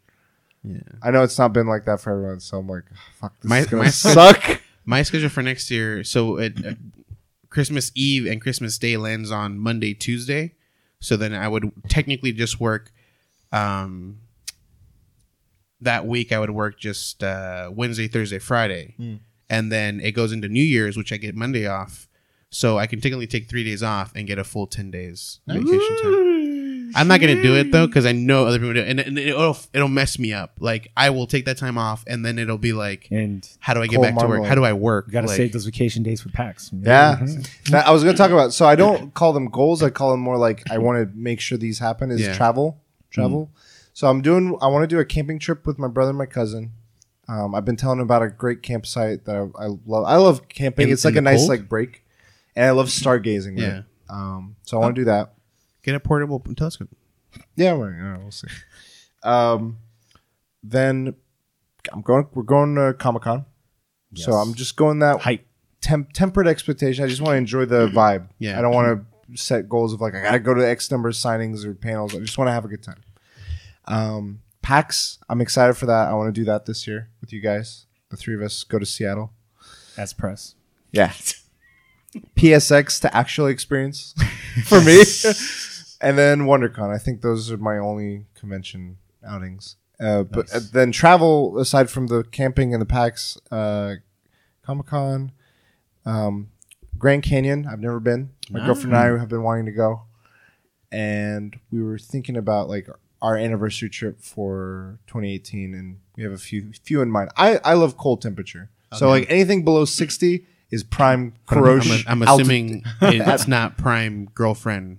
Yeah. I know it's not been like that for everyone, so I'm like, fuck this My- is gonna my- suck. My schedule for next year. So it, uh, Christmas Eve and Christmas Day lands on Monday, Tuesday. So then I would technically just work. Um, that week I would work just uh, Wednesday, Thursday, Friday, Hmm. and then it goes into New Year's, which I get Monday off. So I can technically take three days off and get a full ten days vacation time. I'm not gonna do it though because I know other people do, it, and, and it'll it'll mess me up. Like I will take that time off, and then it'll be like, And how do I get Cold back to work? How do I work? you got to Like, save those vacation days for PAX. Yeah. Mhm. I was gonna talk about so I don't call them goals, I call them more like I want to make sure these happen is Yeah. travel. Travel. So I'm doing I want to do a camping trip with my brother and my cousin. Um, I've been telling him about a great campsite that I, I love. I love camping. In- it's like a nice cold? like break, and I love stargazing. Yeah. Right? Um, so I want to do that. Get a portable telescope. Yeah, well, yeah, we'll see. Um, then I'm going. We're going to Comic Con. So I'm just going that Hype. temp- tempered expectation. I just want to enjoy the vibe. Yeah. I don't want to set goals of like I gotta go to X number of signings or panels. I just want to have a good time. Um, PAX. I'm excited for that. I want to do that this year with you guys. The three of us go to Seattle. As press. Yeah. PSX to actually experience for me, and then WonderCon. I think those are my only convention outings. Uh, but Nice. uh, then travel aside from the camping and the PAX, uh, Comic Con, um, Grand Canyon. I've never been. My girlfriend and I have been wanting to go, and we were thinking about like our anniversary trip for 2018, and we have a few few in mind. I I love cold temperature, so Okay. like anything below 60 is prime But I'm- corrosion. I'm, I'm assuming it's not prime girlfriend.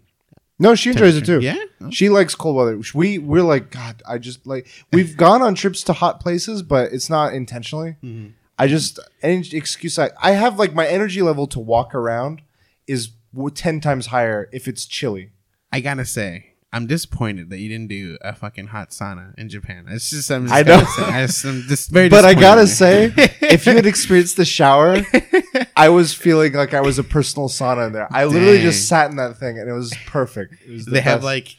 no, she enjoys it too. Yeah. She likes cold weather. We we're like God. I just like we've gone on trips to hot places, but it's not intentionally. Mm-hmm. I just any excuse I I have like my energy level to walk around is w- ten times higher if it's chilly. I gotta say, I'm disappointed that you didn't do a fucking hot sauna in Japan. It's just, I'm just I know. say, I just, I'm just very. But I gotta say, if you had experienced the shower, I was feeling like I was a personal sauna in there. I literally just sat in that thing and it was perfect. It was the they have like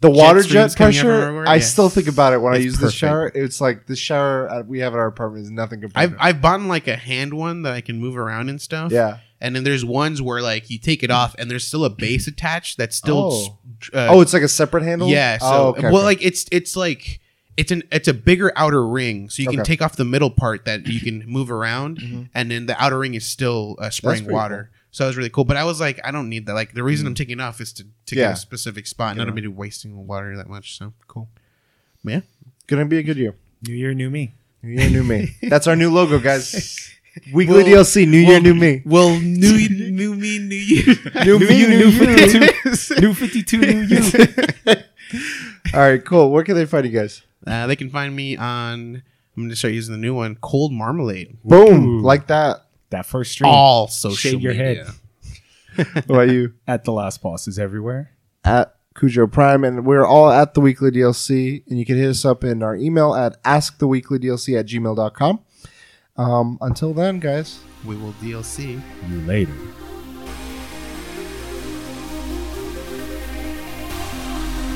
the water jet jet streams coming up from pressure. I Yeah. still think about it when I use perfect. the shower. It's like the shower uh, we have at our apartment is nothing compared. I've I've bought like a hand one that I can move around and stuff. yeah. And then there's ones where like you take it off and there's still a base attached that's still. Oh. Uh, oh, it's like a separate handle. yeah. So oh, okay, well, okay. like it's it's like it's an it's a bigger outer ring, so you can take off the middle part that you can move around, and then the outer ring is still uh, spraying pretty water. So that was really cool. But I was like, I don't need that. Like the reason I'm taking off is to to Yeah. get a specific spot, not to be wasting water that much. So cool. Yeah. gonna be a good year. New year, new me. New year, new me. That's our new logo, guys. Weekly Well- DLC. New year, well- new me. Well, new new me, new you. New me, you, new new you. 52. new 52, new you. All right, cool. Where can they find you guys? Uh, they can find me on. I'm going to start using the new one, Cold Marmalade. Boom, Ooh. like that. That first stream All social Shave your media. head. What about you? at the last boss is everywhere. at Cujo Prime, and we're all at the weekly DLC. And you can hit us up in our email at asktheweeklydlc at gmail.com. Um, until then, guys. We will DLC. You later.